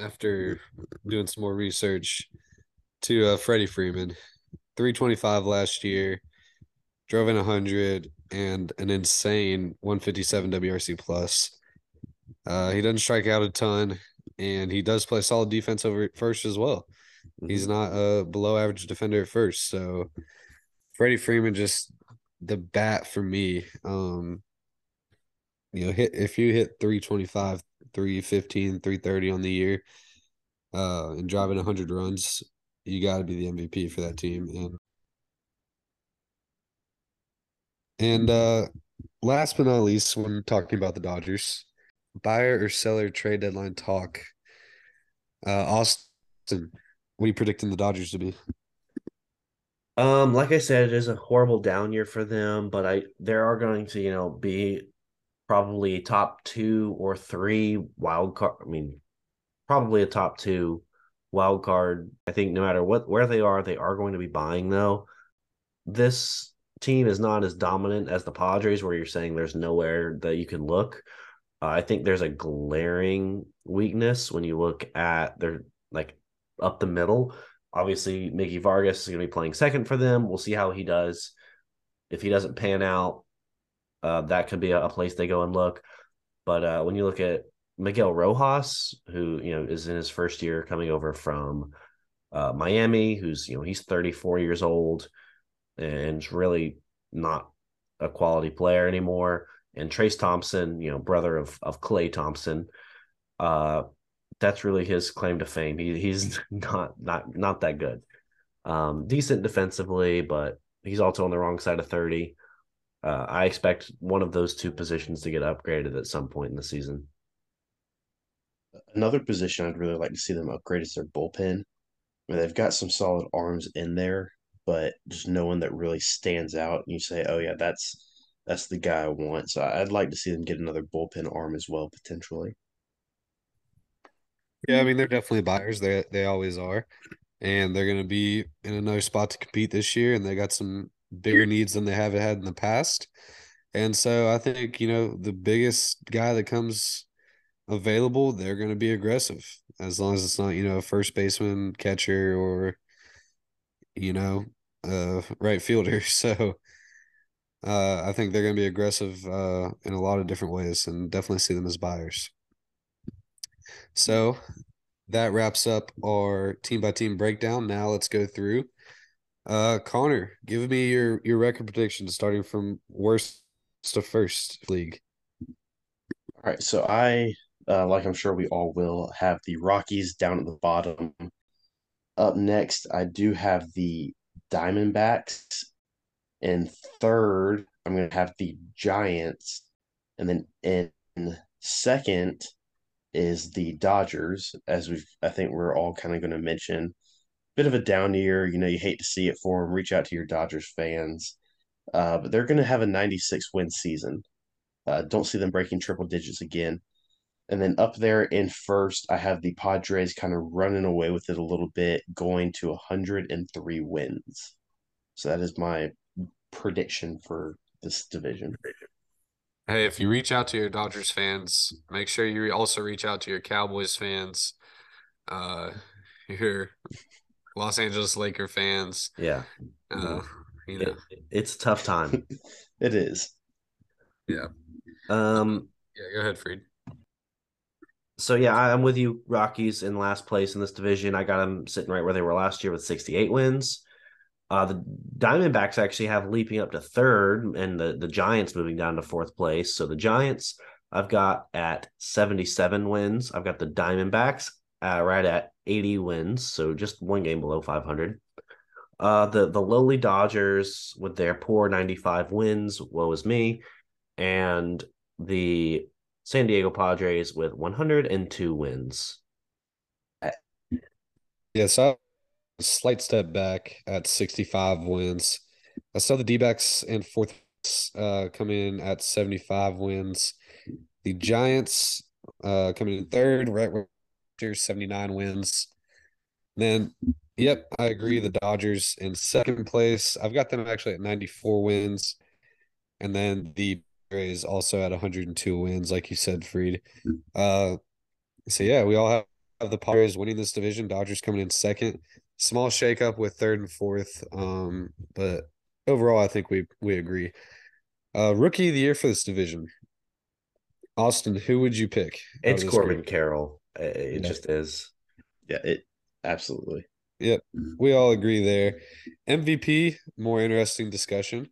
after doing some more research to uh, Freddie Freeman. 325 last year, drove in 100 and an insane 157 WRC plus. Uh, he doesn't strike out a ton, and he does play solid defense over first as well. Mm-hmm. He's not a below average defender at first, so Freddie Freeman just the bat for me. Um, you know, hit if you hit 325, 315, 330 on the year, uh, and driving 100 runs, you got to be the MVP for that team. And and uh, last but not least, when talking about the Dodgers, buyer or seller trade deadline talk. Uh, Austin, what are you predicting the Dodgers to be? Um, like I said, it is a horrible down year for them, but I there are going to, you know, be probably top two or three wild card. I mean, probably a top two wild card. I think no matter what where they are, they are going to be buying though. This team is not as dominant as the Padres, where you're saying there's nowhere that you can look. Uh, I think there's a glaring weakness when you look at their like up the middle. Obviously, Miguel Vargas is going to be playing second for them. We'll see how he does. If he doesn't pan out, uh, that could be a, a, place they go and look. But uh, when you look at Miguel Rojas, who you know is in his first year coming over from uh, Miami, who's you know he's 34 years old and really not a quality player anymore. And Trayce Thompson, you know, brother of of Klay Thompson, uh, that's really his claim to fame. He he's not not not that good. Um, decent defensively, but he's also on the wrong side of thirty. Uh, I expect one of those two positions to get upgraded at some point in the season. Another position I'd really like to see them upgrade is their bullpen. I mean, they've got some solid arms in there, but just no one that really stands out. And you say, "Oh yeah, that's that's the guy I want." So I'd like to see them get another bullpen arm as well, potentially. Yeah, I mean they're definitely buyers. They they always are, and they're going to be in another spot to compete this year. And they got some bigger needs than they have had in the past. And so I think you know the biggest guy that comes available, they're going to be aggressive as long as it's not you know a first baseman, catcher, or you know uh right fielder. So uh, I think they're going to be aggressive uh, in a lot of different ways, and definitely see them as buyers. So that wraps up our team by team breakdown. Now let's go through. Uh, Connor, give me your your record predictions starting from worst to first league. All right, so I, uh, like I'm sure we all will, have the Rockies down at the bottom. Up next, I do have the Diamondbacks. And third, I'm going to have the Giants. And then in second, is the Dodgers, as we I think we're all kind of going to mention. Bit of a down year, you know, you hate to see it for them. Reach out to your Dodgers fans, uh, but they're going to have a 96 win season. Uh, don't see them breaking triple digits again. And then up there in first, I have the Padres kind of running away with it a little bit, going to 103 wins. So that is my prediction for this division. Hey, if you reach out to your Dodgers fans, make sure you also reach out to your Cowboys fans, uh, your Los Angeles Laker fans. Yeah. Uh, you know. It, it's a tough time. it is. Yeah. Um. Yeah. Go ahead, Freed. So yeah, I'm with you, Rockies in last place in this division. I got them sitting right where they were last year with 68 wins. Uh, the Diamondbacks actually have leaping up to third, and the the Giants moving down to fourth place. So the Giants I've got at 77 wins. I've got the Diamondbacks uh, right at 80 wins, so just one game below 500. Uh, the the lowly Dodgers with their poor 95 wins, woe is me, and the San Diego Padres with 102 wins. Yes, I slight step back at 65 wins. I saw the D backs in fourth uh, come in at 75 wins. The Giants uh, coming in third, right where 79 wins. Then, yep, I agree. The Dodgers in second place. I've got them actually at 94 wins. And then the Rays also at 102 wins, like you said, Freed. Uh, so, yeah, we all have, have the Padres winning this division. Dodgers coming in second small shakeup with third and fourth. Um, but overall, I think we we agree. Uh, rookie of the year for this division. Austin, who would you pick? It's Corbin? Carroll. It yeah. just is. Yeah, it absolutely. Yep, we all agree there. MVP, more interesting discussion.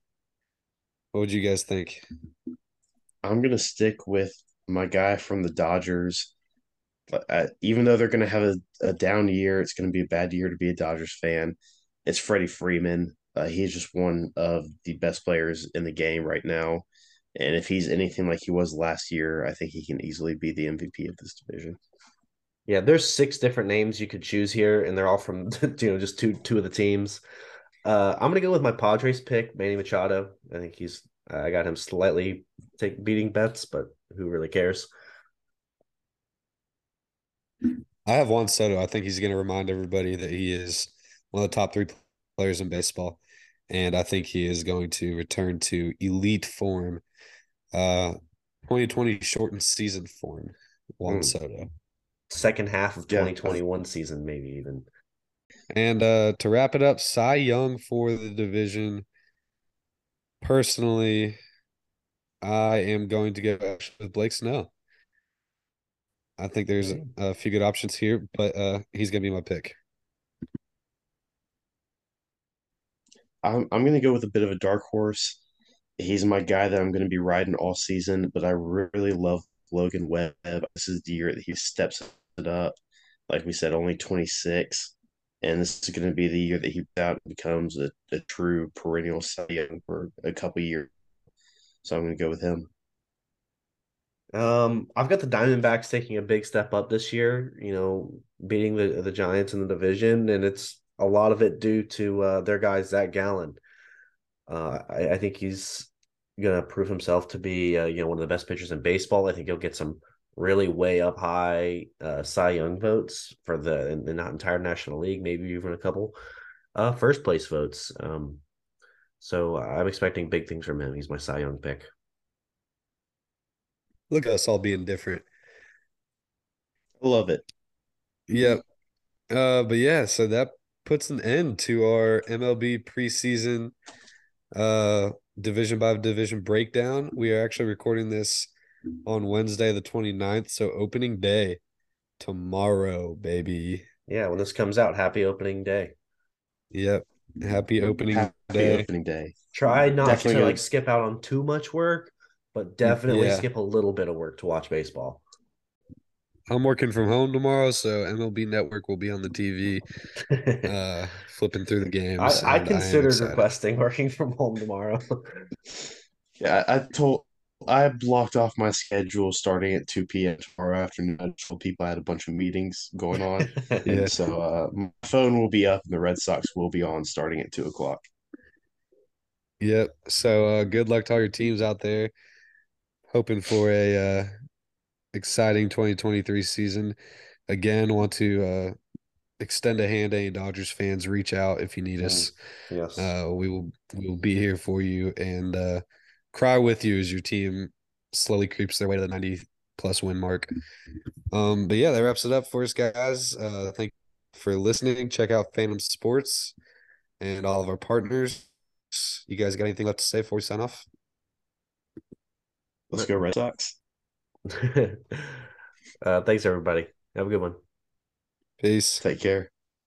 What would you guys think? I'm gonna stick with my guy from the Dodgers, uh, even though they're going to have a, a, down year, it's going to be a bad year to be a Dodgers fan. It's Freddie Freeman. Uh, he's just one of the best players in the game right now. And if he's anything like he was last year, I think he can easily be the MVP of this division. Yeah, there's six different names you could choose here, and they're all from you know just two two of the teams. Uh, I'm gonna go with my Padres pick, Manny Machado. I think he's I got him slightly take beating Betts, but who really cares? I have Juan Soto. I think he's going to remind everybody that he is one of the top three players in baseball, and I think he is going to return to elite form, uh, 2020 shortened season form. Juan mm. Soto. Second half of 2021 yeah. season, maybe even. And uh, to wrap it up, Cy Young for the division. Personally, I am going to go with Blake Snell. I think there's a few good options here, but uh, he's gonna be my pick. I'm I'm gonna go with a bit of a dark horse. He's my guy that I'm gonna be riding all season, but I really love Logan Webb. This is the year that he steps it up. Like we said, only 26, and this is gonna be the year that he out becomes a, a true perennial Cy for a couple years. So I'm gonna go with him. Um, I've got the Diamondbacks taking a big step up this year. You know, beating the the Giants in the division, and it's a lot of it due to uh, their guy Zach Gallen. Uh, I, I, think he's gonna prove himself to be uh, you know one of the best pitchers in baseball. I think he'll get some really way up high uh, Cy Young votes for the the not entire National League, maybe even a couple uh, first place votes. Um, so I'm expecting big things from him. He's my Cy Young pick. Look at us all being different. Love it. Yep. Uh, but yeah, so that puts an end to our MLB preseason uh division by division breakdown. We are actually recording this on Wednesday the 29th, so opening day tomorrow, baby. Yeah, when this comes out, happy opening day. Yep. Happy opening happy day. opening day. Try not Definitely to like skip out on too much work, but definitely yeah. skip a little bit of work to watch baseball. I'm working from home tomorrow, so MLB Network will be on the TV, uh, flipping through the games. I, I considered I requesting working from home tomorrow. yeah, I, I told I blocked off my schedule starting at 2 p.m. tomorrow afternoon. I told people I had a bunch of meetings going on. yeah. So uh, my phone will be up and the Red Sox will be on starting at 2 o'clock. Yep. So uh, good luck to all your teams out there hoping for a uh, exciting 2023 season. Again, want to uh, extend a hand to any Dodgers fans. Reach out if you need us. Yes. Uh, we will we will be here for you and uh, cry with you as your team slowly creeps their way to the 90 plus win mark. Um, but yeah, that wraps it up for us, guys. Uh, thank you for listening. Check out Phantom Sports and all of our partners. You guys got anything left to say before we sign off? Let's go Red Sox. uh, thanks, everybody. Have a good one. Peace. Take care.